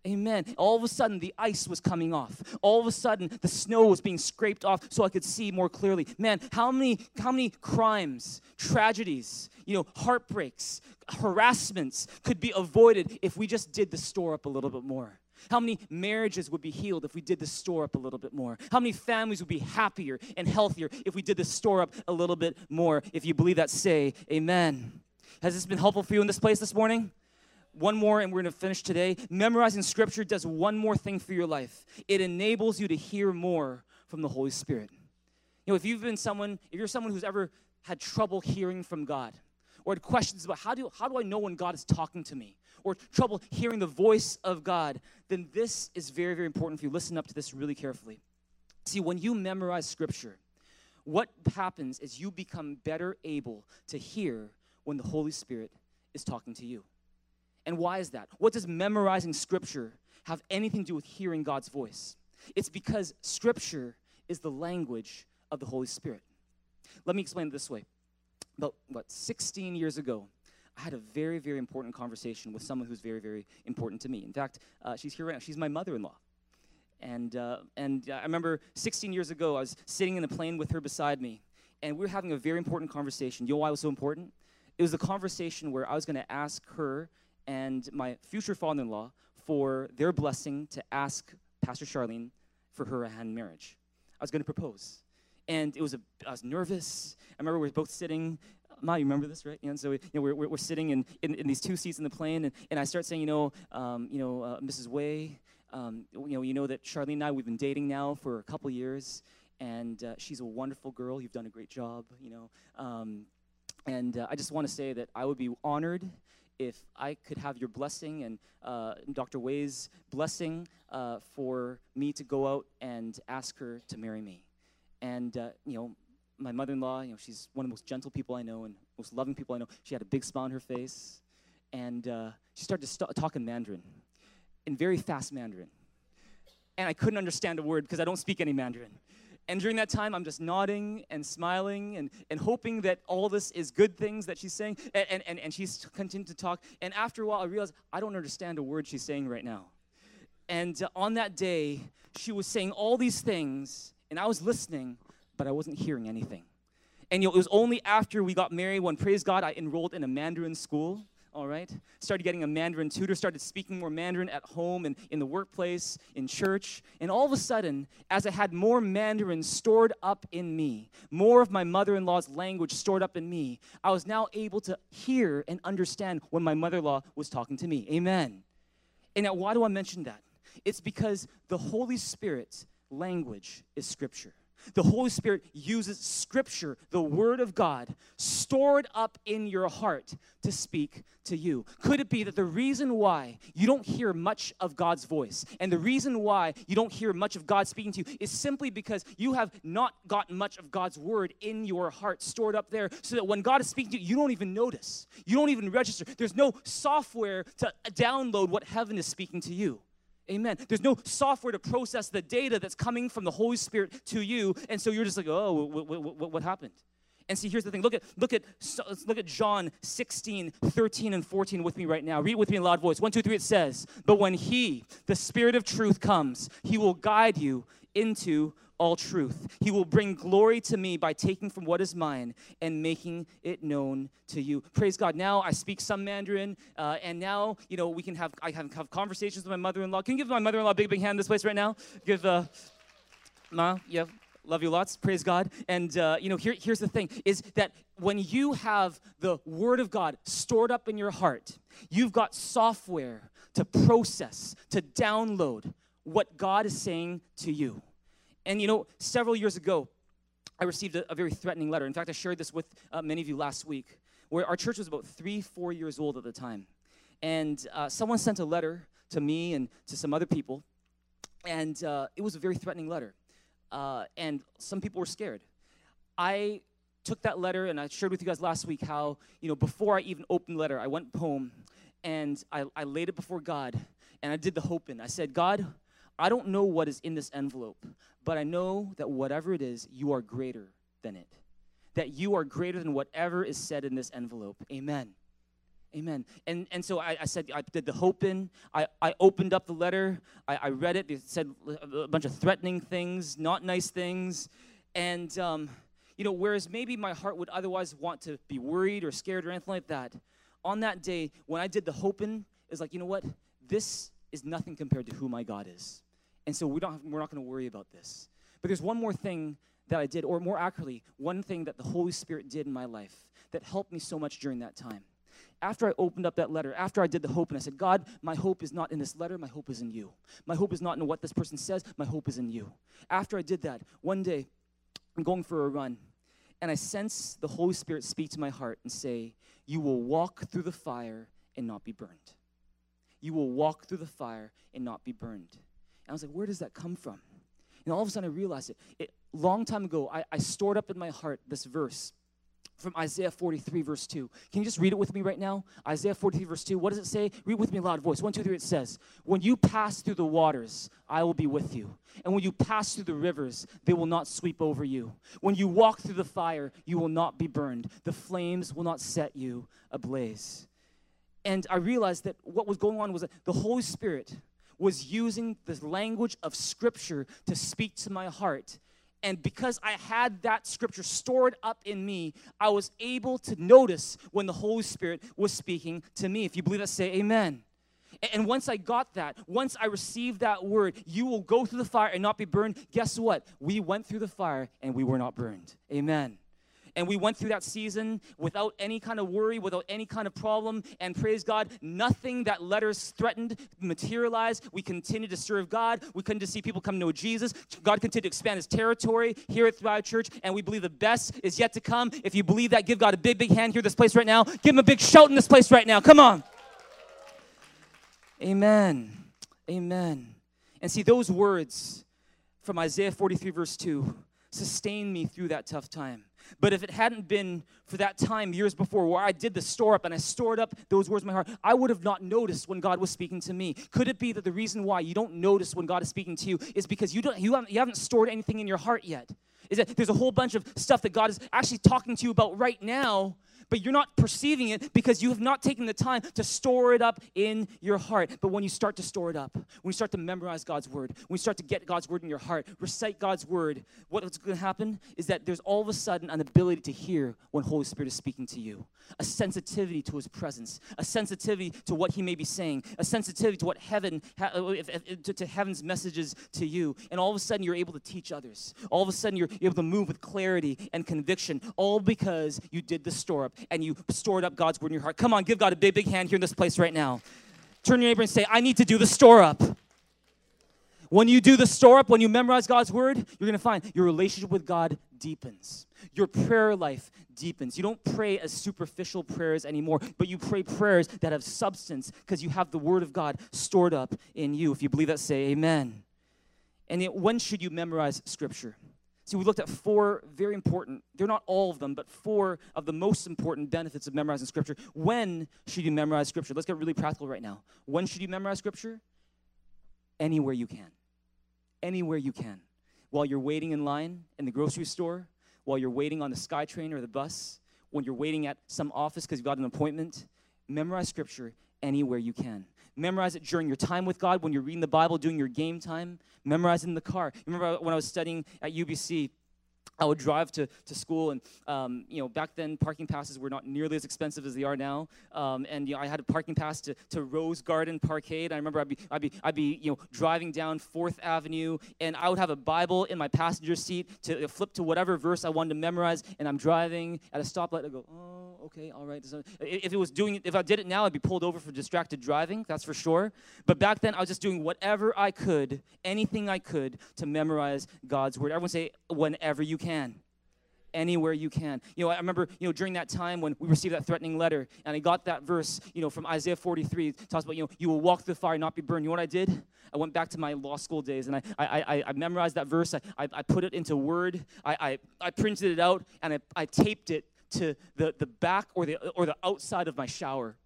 Amen. All of a sudden, the ice was coming off. All of a sudden, the snow was being scraped off so I could see more clearly. Man, how many, how many crimes, tragedies, you know, heartbreaks, harassments could be avoided if we just did the store up a little bit more? How many marriages would be healed if we did the store up a little bit more? How many families would be happier and healthier if we did the store up a little bit more? If you believe that, say amen. Has this been helpful for you in this place this morning? One more, and we're going to finish today. Memorizing scripture does one more thing for your life it enables you to hear more from the Holy Spirit. You know, if you've been someone, if you're someone who's ever had trouble hearing from God, or had questions about how do, how do I know when God is talking to me, or trouble hearing the voice of God, then this is very, very important for you. Listen up to this really carefully. See, when you memorize scripture, what happens is you become better able to hear when the Holy Spirit is talking to you. And why is that? What does memorizing scripture have anything to do with hearing God's voice? It's because scripture is the language of the Holy Spirit. Let me explain it this way. About, what, 16 years ago, I had a very, very important conversation with someone who's very, very important to me. In fact, uh, she's here right now. She's my mother in law. And, uh, and I remember 16 years ago, I was sitting in the plane with her beside me, and we were having a very important conversation. You know why it was so important? It was a conversation where I was going to ask her and my future father in law for their blessing to ask Pastor Charlene for her hand marriage. I was going to propose. And it was a, I was nervous. I remember we were both sitting Ma, you remember this, right? And so you know, we're, we're, we're sitting in, in, in, these two seats in the plane, and, and I start saying, you know, um, you know, uh, Mrs. Way, um, you know, you know that Charlene and I, we've been dating now for a couple years, and uh, she's a wonderful girl. You've done a great job, you know. Um, and uh, I just want to say that I would be honored if I could have your blessing and uh, Dr. Way's blessing uh, for me to go out and ask her to marry me. And, uh, you know, my mother-in-law, you know, she's one of the most gentle people I know and most loving people I know. She had a big smile on her face, and uh, she started to st- talk in Mandarin, in very fast Mandarin. And I couldn't understand a word because I don't speak any Mandarin. And during that time, I'm just nodding and smiling and, and hoping that all this is good things that she's saying. And, and, and she's continued to talk. And after a while, I realized I don't understand a word she's saying right now. And uh, on that day, she was saying all these things, and I was listening, but I wasn't hearing anything. And you know, it was only after we got married when, praise God, I enrolled in a Mandarin school. All right, started getting a Mandarin tutor, started speaking more Mandarin at home and in the workplace, in church. And all of a sudden, as I had more Mandarin stored up in me, more of my mother in law's language stored up in me, I was now able to hear and understand when my mother in law was talking to me. Amen. And now, why do I mention that? It's because the Holy Spirit's language is Scripture. The Holy Spirit uses Scripture, the Word of God, stored up in your heart to speak to you. Could it be that the reason why you don't hear much of God's voice and the reason why you don't hear much of God speaking to you is simply because you have not gotten much of God's Word in your heart stored up there so that when God is speaking to you, you don't even notice. You don't even register. There's no software to download what heaven is speaking to you. Amen. There's no software to process the data that's coming from the Holy Spirit to you, and so you're just like, oh, what, what, what happened? And see, here's the thing. Look at look at look at John 16, 13, and 14 with me right now. Read with me in loud voice. One, two, three. It says, "But when He, the Spirit of Truth, comes, He will guide you into all truth. He will bring glory to me by taking from what is mine and making it known to you. Praise God. Now I speak some Mandarin, uh, and now you know we can have I have, have conversations with my mother-in-law. Can you give my mother-in-law a big, big hand this place right now? Give uh, Ma, yeah, love you lots. Praise God. And uh, you know, here, here's the thing: is that when you have the Word of God stored up in your heart, you've got software to process, to download what God is saying to you. And you know, several years ago, I received a, a very threatening letter. In fact, I shared this with uh, many of you last week, where our church was about three, four years old at the time. And uh, someone sent a letter to me and to some other people, and uh, it was a very threatening letter. Uh, and some people were scared. I took that letter and I shared with you guys last week how, you know, before I even opened the letter, I went home and I, I laid it before God and I did the hoping. I said, God, I don't know what is in this envelope, but I know that whatever it is, you are greater than it. That you are greater than whatever is said in this envelope. Amen. Amen. And, and so I, I said, I did the hope in. I, I opened up the letter. I, I read it. It said a bunch of threatening things, not nice things. And, um, you know, whereas maybe my heart would otherwise want to be worried or scared or anything like that, on that day, when I did the hope in, it's like, you know what? This is nothing compared to who my God is. And so we don't have, we're not going to worry about this. But there's one more thing that I did, or more accurately, one thing that the Holy Spirit did in my life that helped me so much during that time. After I opened up that letter, after I did the hope, and I said, God, my hope is not in this letter, my hope is in you. My hope is not in what this person says, my hope is in you. After I did that, one day, I'm going for a run, and I sense the Holy Spirit speak to my heart and say, You will walk through the fire and not be burned you will walk through the fire and not be burned. I was like, where does that come from? And all of a sudden I realized it. it long time ago, I, I stored up in my heart this verse from Isaiah 43, verse 2. Can you just read it with me right now? Isaiah 43, verse 2. What does it say? Read with me a loud voice. One, two, three. It says, When you pass through the waters, I will be with you. And when you pass through the rivers, they will not sweep over you. When you walk through the fire, you will not be burned. The flames will not set you ablaze. And I realized that what was going on was that the Holy Spirit was using the language of Scripture to speak to my heart and because I had that scripture stored up in me, I was able to notice when the Holy Spirit was speaking to me. If you believe that, say amen. And once I got that, once I received that word, you will go through the fire and not be burned. Guess what? We went through the fire and we were not burned. Amen. And we went through that season without any kind of worry, without any kind of problem. And praise God, nothing that letters threatened materialized. We continued to serve God. We continued to see people come to know Jesus. God continued to expand his territory here at Thrive Church. And we believe the best is yet to come. If you believe that, give God a big, big hand here this place right now. Give him a big shout in this place right now. Come on. Amen. Amen. And see, those words from Isaiah 43, verse 2, sustained me through that tough time. But if it hadn't been for that time years before where I did the store up and I stored up those words in my heart, I would have not noticed when God was speaking to me. Could it be that the reason why you don't notice when God is speaking to you is because you don't you haven't, you haven't stored anything in your heart yet? Is that there's a whole bunch of stuff that God is actually talking to you about right now but you're not perceiving it because you have not taken the time to store it up in your heart. But when you start to store it up, when you start to memorize God's word, when you start to get God's word in your heart, recite God's word, what's going to happen is that there's all of a sudden an ability to hear when Holy Spirit is speaking to you, a sensitivity to His presence, a sensitivity to what He may be saying, a sensitivity to what heaven, uh, to, to heaven's messages to you, and all of a sudden you're able to teach others. All of a sudden you're able to move with clarity and conviction, all because you did the store up and you stored up God's word in your heart. Come on, give God a big, big hand here in this place right now. Turn your neighbor and say, I need to do the store up. When you do the store up, when you memorize God's word, you're going to find your relationship with God deepens. Your prayer life deepens. You don't pray as superficial prayers anymore, but you pray prayers that have substance because you have the word of God stored up in you. If you believe that, say amen. And when should you memorize scripture? See, we looked at four very important, they're not all of them, but four of the most important benefits of memorizing Scripture. When should you memorize Scripture? Let's get really practical right now. When should you memorize Scripture? Anywhere you can. Anywhere you can. While you're waiting in line in the grocery store, while you're waiting on the SkyTrain or the bus, when you're waiting at some office because you've got an appointment, memorize Scripture anywhere you can. Memorize it during your time with God, when you're reading the Bible, doing your game time. Memorize it in the car. Remember when I was studying at UBC, I would drive to, to school, and um, you know, back then parking passes were not nearly as expensive as they are now. Um, and you know, I had a parking pass to, to Rose Garden Parkade. I remember I'd be, I'd be, I'd be, you know, driving down Fourth Avenue, and I would have a Bible in my passenger seat to flip to whatever verse I wanted to memorize. And I'm driving at a stoplight. I go, oh, okay, all right. If it was doing, if I did it now, I'd be pulled over for distracted driving. That's for sure. But back then, I was just doing whatever I could, anything I could, to memorize God's word. Everyone say, whenever you can anywhere you can. You know, I remember, you know, during that time when we received that threatening letter and I got that verse, you know, from Isaiah 43, it talks about, you know, you will walk through the fire, not be burned. You know what I did? I went back to my law school days and I, I, I, I memorized that verse. I, I, I, put it into Word. I, I, I printed it out and I, I taped it to the, the back or the, or the outside of my shower.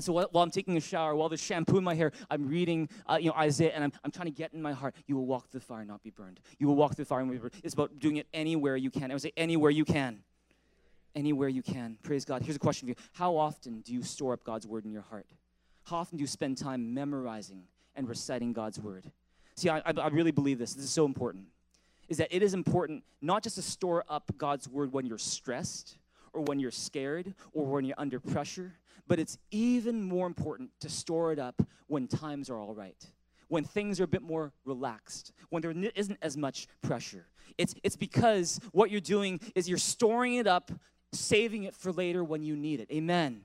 And so while I'm taking a shower, while there's shampoo in my hair, I'm reading, uh, you know, Isaiah, and I'm, I'm trying to get in my heart. You will walk through the fire, and not be burned. You will walk through the fire, and be burned. It's about doing it anywhere you can. I would say anywhere you can. Anywhere you can. Praise God. Here's a question for you: How often do you store up God's word in your heart? How often do you spend time memorizing and reciting God's word? See, I, I really believe this. This is so important. Is that it is important not just to store up God's word when you're stressed or when you're scared or when you're under pressure, but it's even more important to store it up when times are all right, when things are a bit more relaxed, when there isn't as much pressure. It's, it's because what you're doing is you're storing it up, saving it for later when you need it. Amen.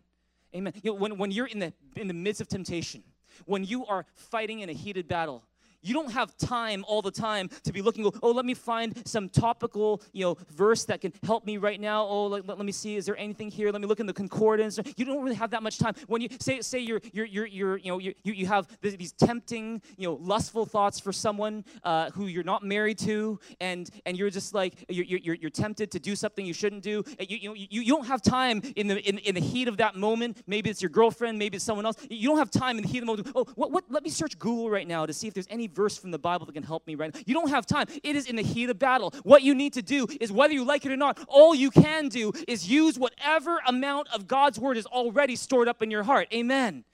Amen. You know, when, when you're in the, in the midst of temptation, when you are fighting in a heated battle, You don't have time all the time to be looking, oh, let me find some topical, you know, verse that can help me right now. Oh, let, let, let me see, is there anything here? Let me look in the concordance. You don't really have that much time. When you say, say you're, you're, you're, you're you know, you you have these tempting, you know, lustful thoughts for someone uh, who you're not married to, and, and you're just like, you're, you're, you're tempted to do something you shouldn't do. You, you, you, you don't have time in the, in, in the heat of that moment. Maybe it's your girlfriend, maybe it's someone else. You don't have time in the heat of the moment. Oh, what, what, let me search Google right now to see if there's any verse from the Bible that can help me right now. You don't have time. It is in the heat of battle. What you need to do is, whether you like it or not, all you can do is use whatever amount of God's word is already stored up in your heart. Amen.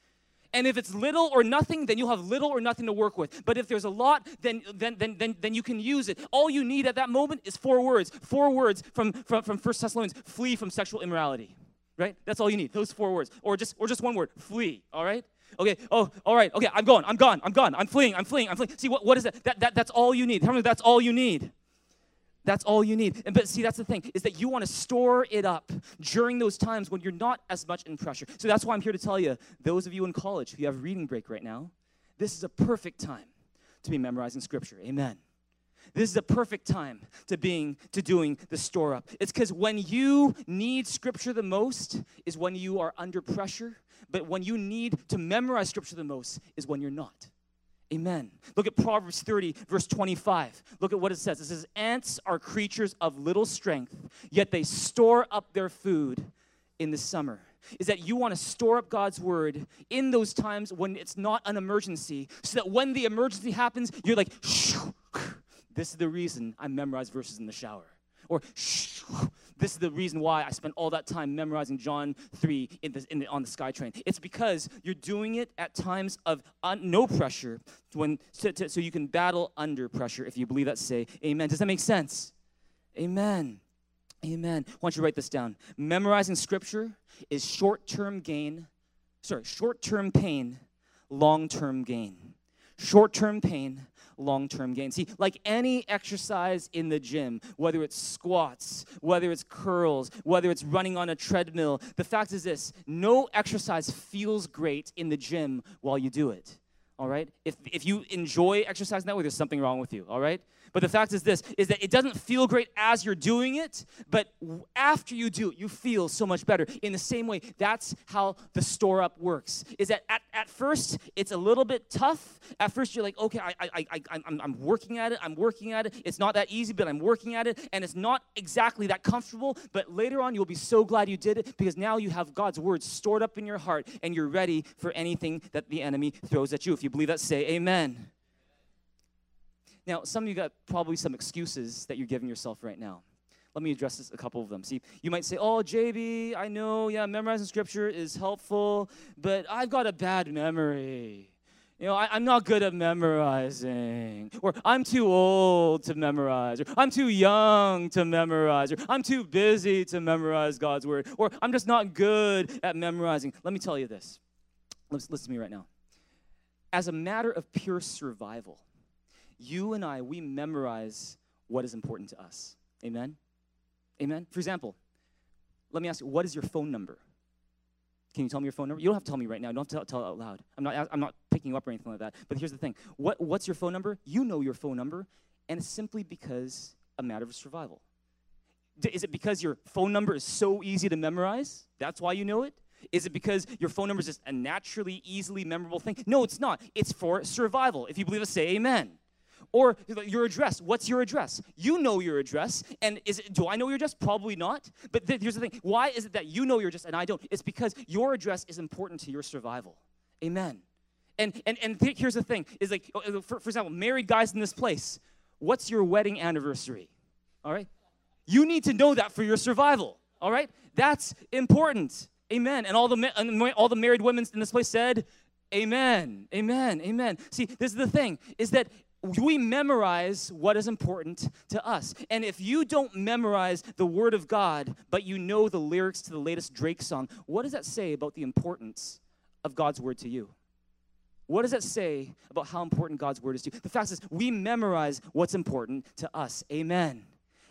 And if it's little or nothing, then you'll have little or nothing to work with. But if there's a lot, then, then, then, then, then you can use it. All you need at that moment is four words. Four words from, from, from 1 Thessalonians flee from sexual immorality. Right? That's all you need. Those four words. Or just, or just one word flee. All right? Okay, oh, all right, okay, I'm going, I'm gone, I'm gone, I'm fleeing, I'm fleeing, I'm fleeing. See, what, what is that? that, that that's all you need. That's all you need. That's all you need. And, but see, that's the thing, is that you want to store it up during those times when you're not as much in pressure. So that's why I'm here to tell you, those of you in college who have reading break right now, this is a perfect time to be memorizing scripture. Amen. This is a perfect time to being to doing the store up. It's because when you need scripture the most is when you are under pressure, but when you need to memorize scripture the most is when you're not. Amen. Look at Proverbs 30, verse 25. Look at what it says. It says, Ants are creatures of little strength, yet they store up their food in the summer. Is that you want to store up God's word in those times when it's not an emergency, so that when the emergency happens, you're like, this is the reason I memorize verses in the shower. Or, shh, this is the reason why I spent all that time memorizing John 3 in the, in the, on the SkyTrain. It's because you're doing it at times of un, no pressure when, so, you can battle under pressure. If you believe that, say amen. Does that make sense? Amen. Amen. Why don't you write this down? Memorizing scripture is short term gain, sorry, short term pain, long term gain. Short term pain, long term gain. See, like any exercise in the gym, whether it's squats, whether it's curls, whether it's running on a treadmill, the fact is this no exercise feels great in the gym while you do it. All right? If, if you enjoy exercising that way, there's something wrong with you. All right? But the fact is this is that it doesn't feel great as you're doing it, but after you do it, you feel so much better. In the same way, that's how the store up works. Is that at, at first it's a little bit tough. At first you're like, okay, I, I, I, I'm, I'm working at it, I'm working at it. It's not that easy, but I'm working at it, and it's not exactly that comfortable. But later on, you'll be so glad you did it because now you have God's word stored up in your heart and you're ready for anything that the enemy throws at you. If you believe that, say amen. Now, some of you got probably some excuses that you're giving yourself right now. Let me address this, a couple of them. See, you might say, Oh, JB, I know, yeah, memorizing scripture is helpful, but I've got a bad memory. You know, I, am not good at memorizing. Or I'm too old to memorize. Or I'm too young to memorize. Or I'm too busy to memorize God's word. Or I'm just not good at memorizing. Let me tell you this. Listen, listen to me right now. As a matter of pure survival, you and I, we memorize what is important to us. Amen? Amen? For example, let me ask you, what is your phone number? Can you tell me your phone number? You don't have to tell me right now. You don't have to tell, it out loud. I'm not, I'm not picking you up or anything like that. But here's the thing. What, what's your phone number? You know your phone number, and it's simply because a matter of survival. Is it because your phone number is so easy to memorize? That's why you know it? Is it because your phone number is just a naturally, easily memorable thing? No, it's not. It's for survival. If you believe us, say amen. Or your address. What's your address? You know your address. And is it, do I know your address? Probably not. But th- here's the thing. Why is it that you know your address and I don't? It's because your address is important to your survival. Amen. And and and th- here's the thing: is like, oh, for, for example, married guys in this place. What's your wedding anniversary? All right. You need to know that for your survival. All right. That's important. Amen. And all the and all the married women in this place said, Amen. Amen. Amen. See, this is the thing: is that we memorize what is important to us. And if you don't memorize the Word of God, but you know the lyrics to the latest Drake song, what does that say about the importance of God's Word to you? What does that say about how important God's Word is to you? The fact is, we memorize what's important to us. Amen.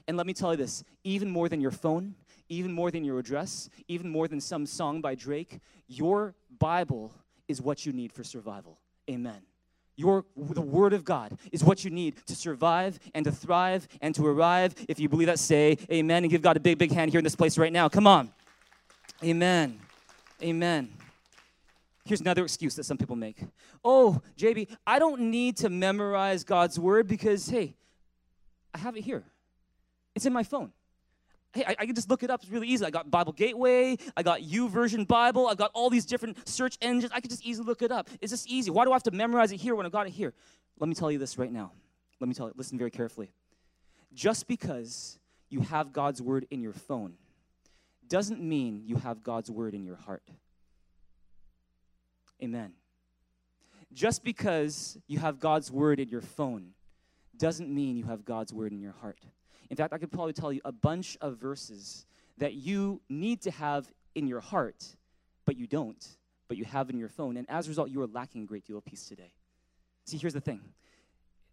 And let me tell you this even more than your phone, even more than your address, even more than some song by Drake, your Bible is what you need for survival. Amen. Your, the Word of God is what you need to survive and to thrive and to arrive. If you believe that, say amen and give God a big, big hand here in this place right now. Come on. Amen. Amen. Here's another excuse that some people make. Oh, JB, I don't need to memorize God's word because, hey, I have it here. It's in my phone. Hey, I, I, can just look it up. It's really easy. I got Bible Gateway. I got YouVersion Bible. I got all these different search engines. I can just easily look it up. It's just easy. Why do I have to memorize it here when I got it here? Let me tell you this right now. Let me tell you. Listen very carefully. Just because you have God's word in your phone doesn't mean you have God's word in your heart. Amen. Just because you have God's word in your phone doesn't mean you have God's word in your heart. In fact, I could probably tell you a bunch of verses that you need to have in your heart, but you don't, but you have in your phone. And as a result, you are lacking a great deal of peace today. See, here's the thing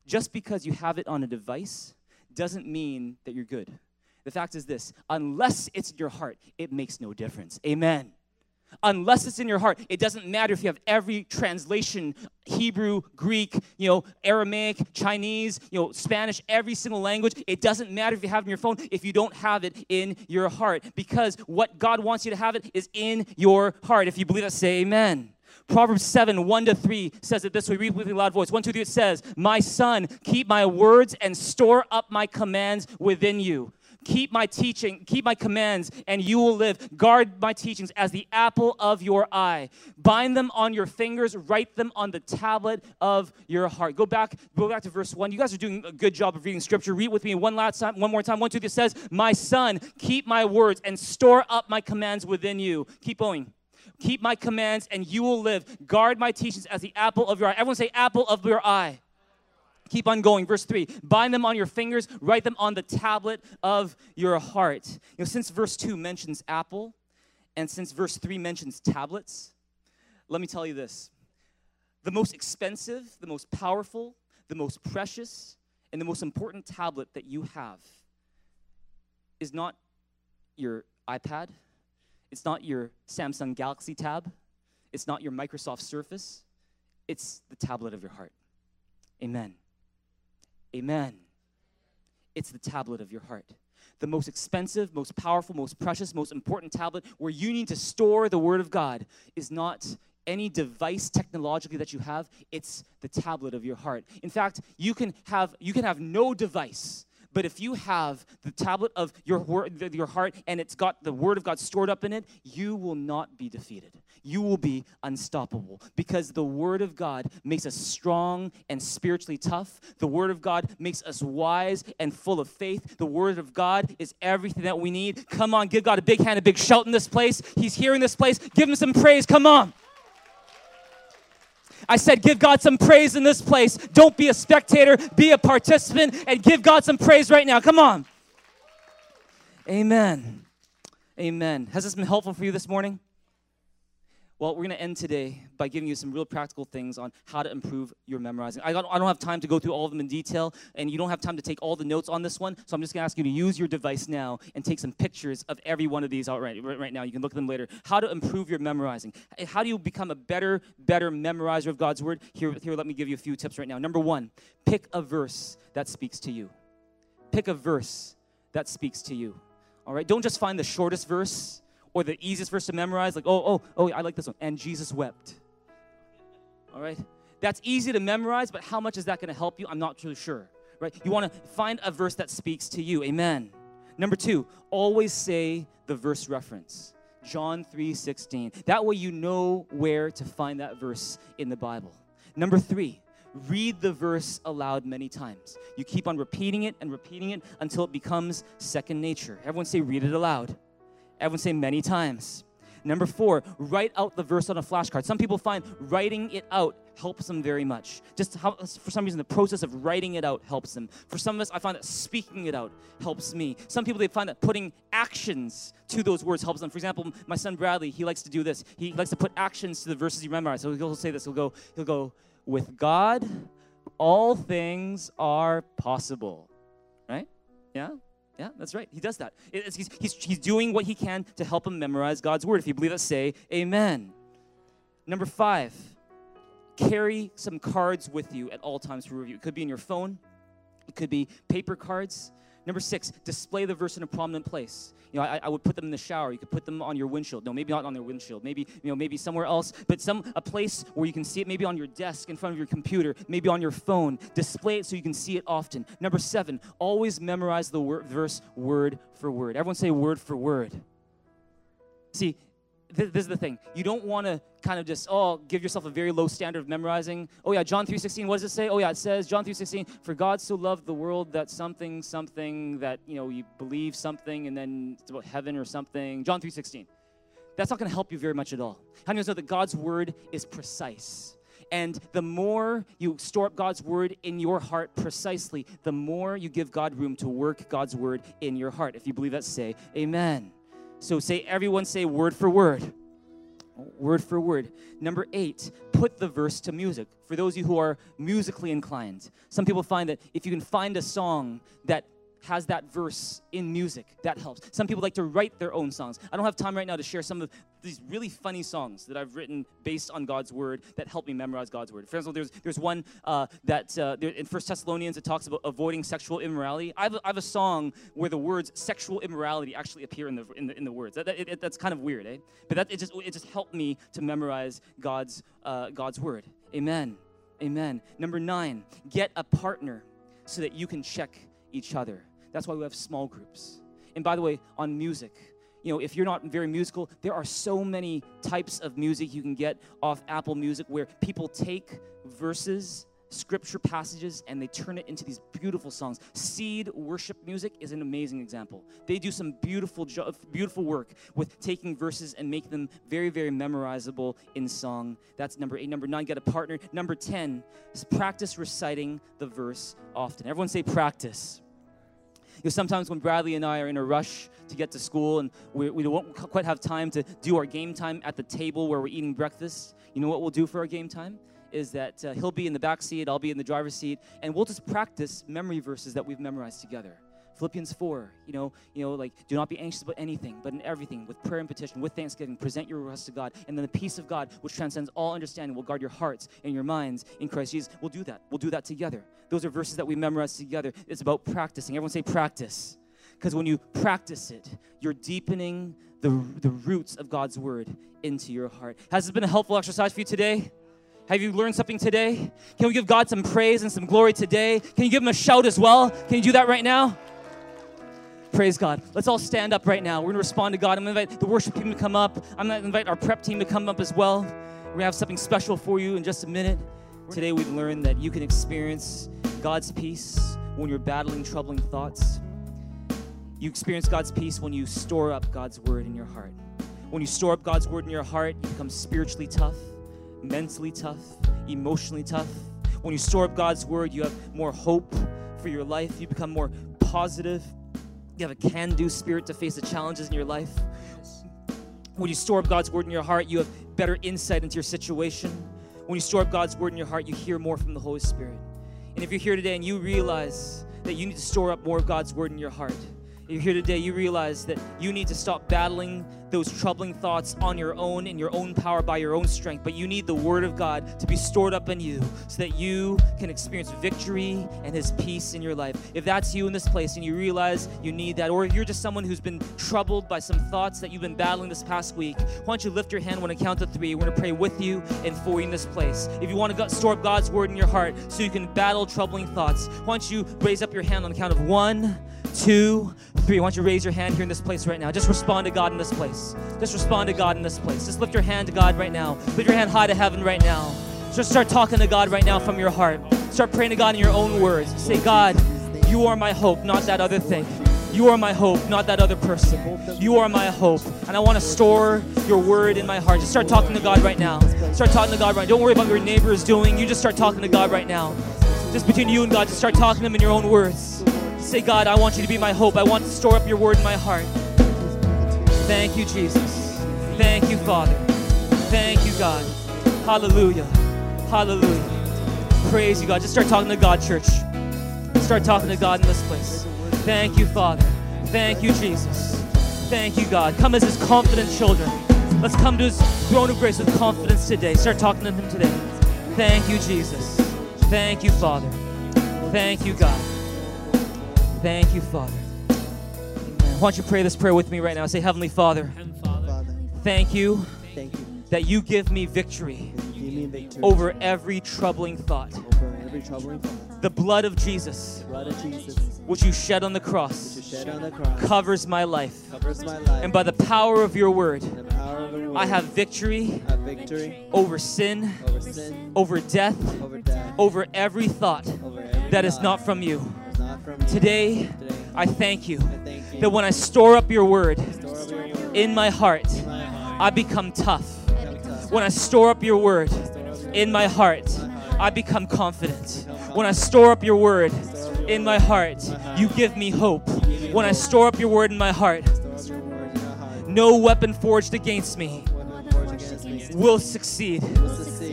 just because you have it on a device doesn't mean that you're good. The fact is this unless it's in your heart, it makes no difference. Amen unless it's in your heart it doesn't matter if you have every translation hebrew greek you know aramaic chinese you know spanish every single language it doesn't matter if you have it in your phone if you don't have it in your heart because what god wants you to have it is in your heart if you believe that say amen Proverbs 7, 1 to 3 says it this way. Read with a loud voice. 1, 2, 3, it says, My son, keep my words and store up my commands within you. Keep my teaching, keep my commands, and you will live. Guard my teachings as the apple of your eye. Bind them on your fingers, write them on the tablet of your heart. Go back, go back to verse 1. You guys are doing a good job of reading scripture. Read with me one last time, one more time. One, two, three says, My son, keep my words and store up my commands within you. Keep going. Keep my commands and you will live. Guard my teachings as the apple of your eye. Everyone say, apple of your eye. Keep on going. Verse 3 Bind them on your fingers, write them on the tablet of your heart. You know, since verse 2 mentions apple, and since verse 3 mentions tablets, let me tell you this. The most expensive, the most powerful, the most precious, and the most important tablet that you have is not your iPad, it's not your Samsung Galaxy Tab, it's not your Microsoft Surface, it's the tablet of your heart. Amen. Amen. It's the tablet of your heart. The most expensive, most powerful, most precious, most important tablet where you need to store the Word of God is not any device technologically that you have it's the tablet of your heart in fact you can have you can have no device but if you have the tablet of your, word, your heart and it's got the word of God stored up in it, you will not be defeated. You will be unstoppable because the word of God makes us strong and spiritually tough. The word of God makes us wise and full of faith. The word of God is everything that we need. Come on, give God a big hand, a big shout in this place. He's here in this place. Give him some praise. Come on. I said, give God some praise in this place. Don't be a spectator, be a participant, and give God some praise right now. Come on. Amen. Amen. Has this been helpful for you this morning? Well, we're going to end today by giving you some real practical things on how to improve your memorizing. I don't, I don't have time to go through all of them in detail, and you don't have time to take all the notes on this one, so I'm just going to ask you to use your device now and take some pictures of every one of these out right, right now. You can look at them later. How to improve your memorizing. How do you become a better, better memorizer of God's Word? Here, here, let me give you a few tips right now. Number one, pick a verse that speaks to you. Pick a verse that speaks to you. All right? Don't just find the shortest verse or the easiest verse to memorize, like, oh, oh, oh, I like this one. And Jesus wept. All right? That's easy to memorize, but how much is that going to help you? I'm not really sure. Right? You want to find a verse that speaks to you. Amen. Number two, always say the verse reference. John 3 16. That way you know where to find that verse in the Bible. Number three, read the verse aloud many times. You keep on repeating it and repeating it until it becomes second nature. Everyone say, read it aloud. Everyone say many times. Number four, write out the verse on a flashcard. Some people find writing it out helps them very much. Just how, for some reason, the process of writing it out helps them. For some of us, I find that speaking it out helps me. Some people, they find that putting actions to those words helps them. For example, my son Bradley, he likes to do this. He likes to put actions to the verses he memorized. So he'll say this. He'll go, he'll go, with God, all things are possible. Right? Yeah? Yeah, that's right. He does that. He's, he's, he's doing what he can to help him memorize God's word. If you believe it, say amen. Number five, carry some cards with you at all times for review. It could be in your phone, it could be paper cards. Number six, display the verse in a prominent place. You know, I, I, would put them in the shower. You could put them on your windshield. No, maybe not on their windshield. Maybe, you know, maybe somewhere else. But some a place where you can see it. Maybe on your desk, in front of your computer. Maybe on your phone. Display it so you can see it often. Number seven, always memorize the word, verse word for word. Everyone say word for word. See, this, this is the thing. You don't want to kind of just oh give yourself a very low standard of memorizing. Oh yeah, John 3:16. What does it say? Oh yeah, it says John 3:16. For God so loved the world that something something that you know you believe something and then it's about heaven or something. John 3:16. That's not going to help you very much at all. How do you know that God's word is precise? And the more you store up God's word in your heart precisely, the more you give God room to work God's word in your heart. If you believe that, say amen. So say, everyone say word for word. Word for word. Number eight, put the verse to music. For those of you who are musically inclined, some people find that if you can find a song that has that verse in music. That helps. Some people like to write their own songs. I don't have time right now to share some of these really funny songs that I've written based on God's word that help me memorize God's word. For example, there's, there's one uh, that uh, there, in First Thessalonians it talks about avoiding sexual immorality. I have, a, I have, a song where the words sexual immorality actually appear in the, in the, in the words. That, that, it, that's kind of weird, eh? But that, it, just, it just helped me to memorize God's, uh, God's word. Amen. Amen. Number nine, get a partner so that you can check each other. That's why we have small groups. And by the way, on music, you know, if you're not very musical, there are so many types of music you can get off Apple Music where people take verses, scripture passages, and they turn it into these beautiful songs. Seed worship music is an amazing example. They do some beautiful, beautiful work with taking verses and make them very, very memorizable in song. That's number eight. Number nine, get a partner. Number 10, practice reciting the verse often. Everyone say practice. You know, sometimes when Bradley and I are in a rush to get to school and we, we don't quite have time to do our game time at the table where we're eating breakfast, you know what we'll do for our game time? Is that uh, he'll be in the back seat, I'll be in the driver's seat, and we'll just practice memory verses that we've memorized together. Philippians 4, you know, you know, like do not be anxious about anything, but in everything, with prayer and petition, with thanksgiving, present your requests to God, and then the peace of God, which transcends all understanding, will guard your hearts and your minds in Christ Jesus. We'll do that. We'll do that together. Those are verses that we memorize together. It's about practicing. Everyone say practice. Because when you practice it, you're deepening the, the roots of God's word into your heart. Has this been a helpful exercise for you today? Have you learned something today? Can we give God some praise and some glory today? Can you give him a shout as well? Can you do that right now? Praise God. Let's all stand up right now. We're going to respond to God. I'm going to invite the worship team to come up. I'm going to invite our prep team to come up as well. We're going to have something special for you in just a minute. Today, we've learned that you can experience God's peace when you're battling troubling thoughts. You experience God's peace when you store up God's word in your heart. When you store up God's word in your heart, you become spiritually tough, mentally tough, emotionally tough. When you store up God's word, you have more hope for your life. You become more positive, you have a can do spirit to face the challenges in your life. When you store up God's word in your heart, you have better insight into your situation. When you store up God's word in your heart, you hear more from the Holy Spirit. And if you're here today and you realize that you need to store up more of God's word in your heart, you're here today, you realize that you need to stop battling those troubling thoughts on your own in your own power by your own strength, but you need the Word of God to be stored up in you so that you can experience victory and His peace in your life. If that's you in this place and you realize you need that, or if you're just someone who's been troubled by some thoughts that you've been battling this past week, why don't you lift your hand when I count to three? We're going to pray with you and for you in this place. If you want to store up God's Word in your heart so you can battle troubling thoughts, why don't you raise up your hand on the count of one, two, three. Why don't you raise your hand here in this place right now? Just respond to God in this place. Just respond to God in this place. Just lift your hand to God right now. Lift your hand high to heaven right now. Just start talking to God right now from your heart. Start praying to God in your own words. Say, God, you are my hope, not that other thing. You are my hope, not that other person. You are my hope. And I want to store your word in my heart. Just start talking to God right now. Start talking to God right now. Don't worry about what your neighbor is doing. You just start talking to God right now. Just between you and God, just start talking to Him in your own words. Say, God, I want you to be my hope. I want to store up your word in my heart. Thank you, Jesus. Thank you, Father. Thank you, God. Hallelujah. Hallelujah. Praise you, God. Just start talking to God, church. Start talking to God in this place. Thank you, Father. Thank you, Jesus. Thank you, God. Come as his confident children. Let's come to his throne of grace with confidence today. Start talking to him today. Thank you, Jesus. Thank you, Father. Thank you, God. Thank you, Father. Amen. Why don't you pray this prayer with me right now? Say, Heavenly Father, Heavenly Father, Father, thank you thank you that you give me victory give me victory over every troubling thought. over every troubling thought. The blood of Jesus, Blood of Jesus, which you shed on the cross, on the cross, covers my life. covers my life. And by the power of your word, and the power of the word, I have victory have victory over sin, over sin, over death, over death, over every thought over every that is not from you. That is not from. Today, Today, I thank you I thank you that when I store up your word up your word in my heart, in my heart. I become tough. Become tough. When I store up your word in my heart. I become confident. When I store up your word Store up your in my heart, in my heart. you give me hope. When I store up your word in my heart, Store up your word in my heart. no weapon forged against me Weapon forged against me will succeed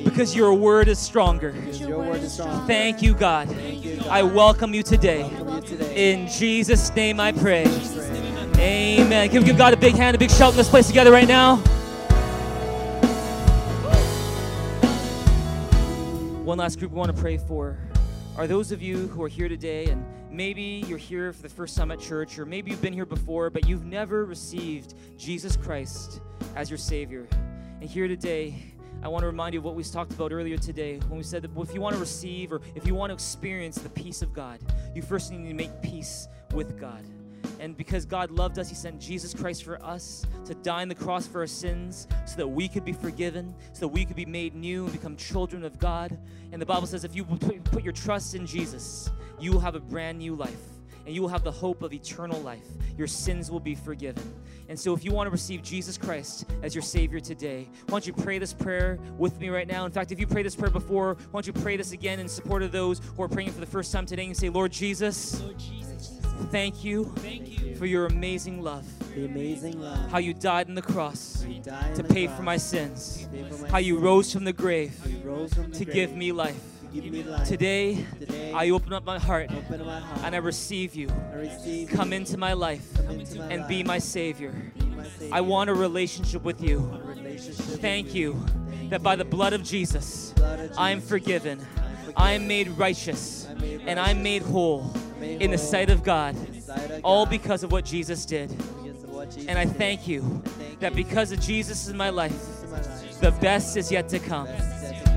because your word is stronger. Because your word is strong. Thank you, God. Thank you, God. I welcome you today. Today. In Jesus' name I pray. Pray. Amen. Can we give God a big hand, a big shout in this place together right now? One last group we want to pray for are those of you who are here today and maybe you're here for the first time at church or maybe you've been here before but you've never received Jesus Christ as your Savior. And here today, I want to remind you of what we talked about earlier today when we said that if you want to receive or if you want to experience the peace of God, you first need to make peace with God. And because God loved us, He sent Jesus Christ for us to die on the cross for our sins so that we could be forgiven, so that we could be made new and become children of God. And the Bible says if you put your trust in Jesus, you will have a brand new life and you will have the hope of eternal life. Your sins will be forgiven. And so, if you want to receive Jesus Christ as your Savior today, why don't you pray this prayer with me right now? In fact, if you prayed this prayer before, why don't you pray this again in support of those who are praying for the first time today and say, Lord Jesus, Lord Jesus, thank you thank you for your amazing love, The amazing love. how you died on the cross you died on to the pay cross, for my sins, for my how you sins, rose from the grave how you rose from the to grave, give me life. Give me life. Today, Today, I open up my heart open my heart and I receive you. I receive Come you, into my life into my and be my Savior. be my Savior, I want a relationship with you. a relationship with Thank you. you Thank that by the blood of Jesus, Blood of I am forgiven. I'm made righteous and I'm made whole in the sight of God, in the sight of all because of what Jesus did. because of what Jesus And I thank you that because of Jesus in life, my life. the best is yet to come.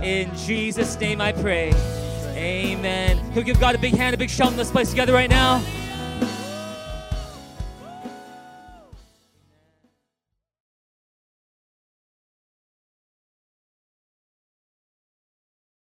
In Jesus' name I pray. Amen. We give God a big hand, a big shout in this place together right now?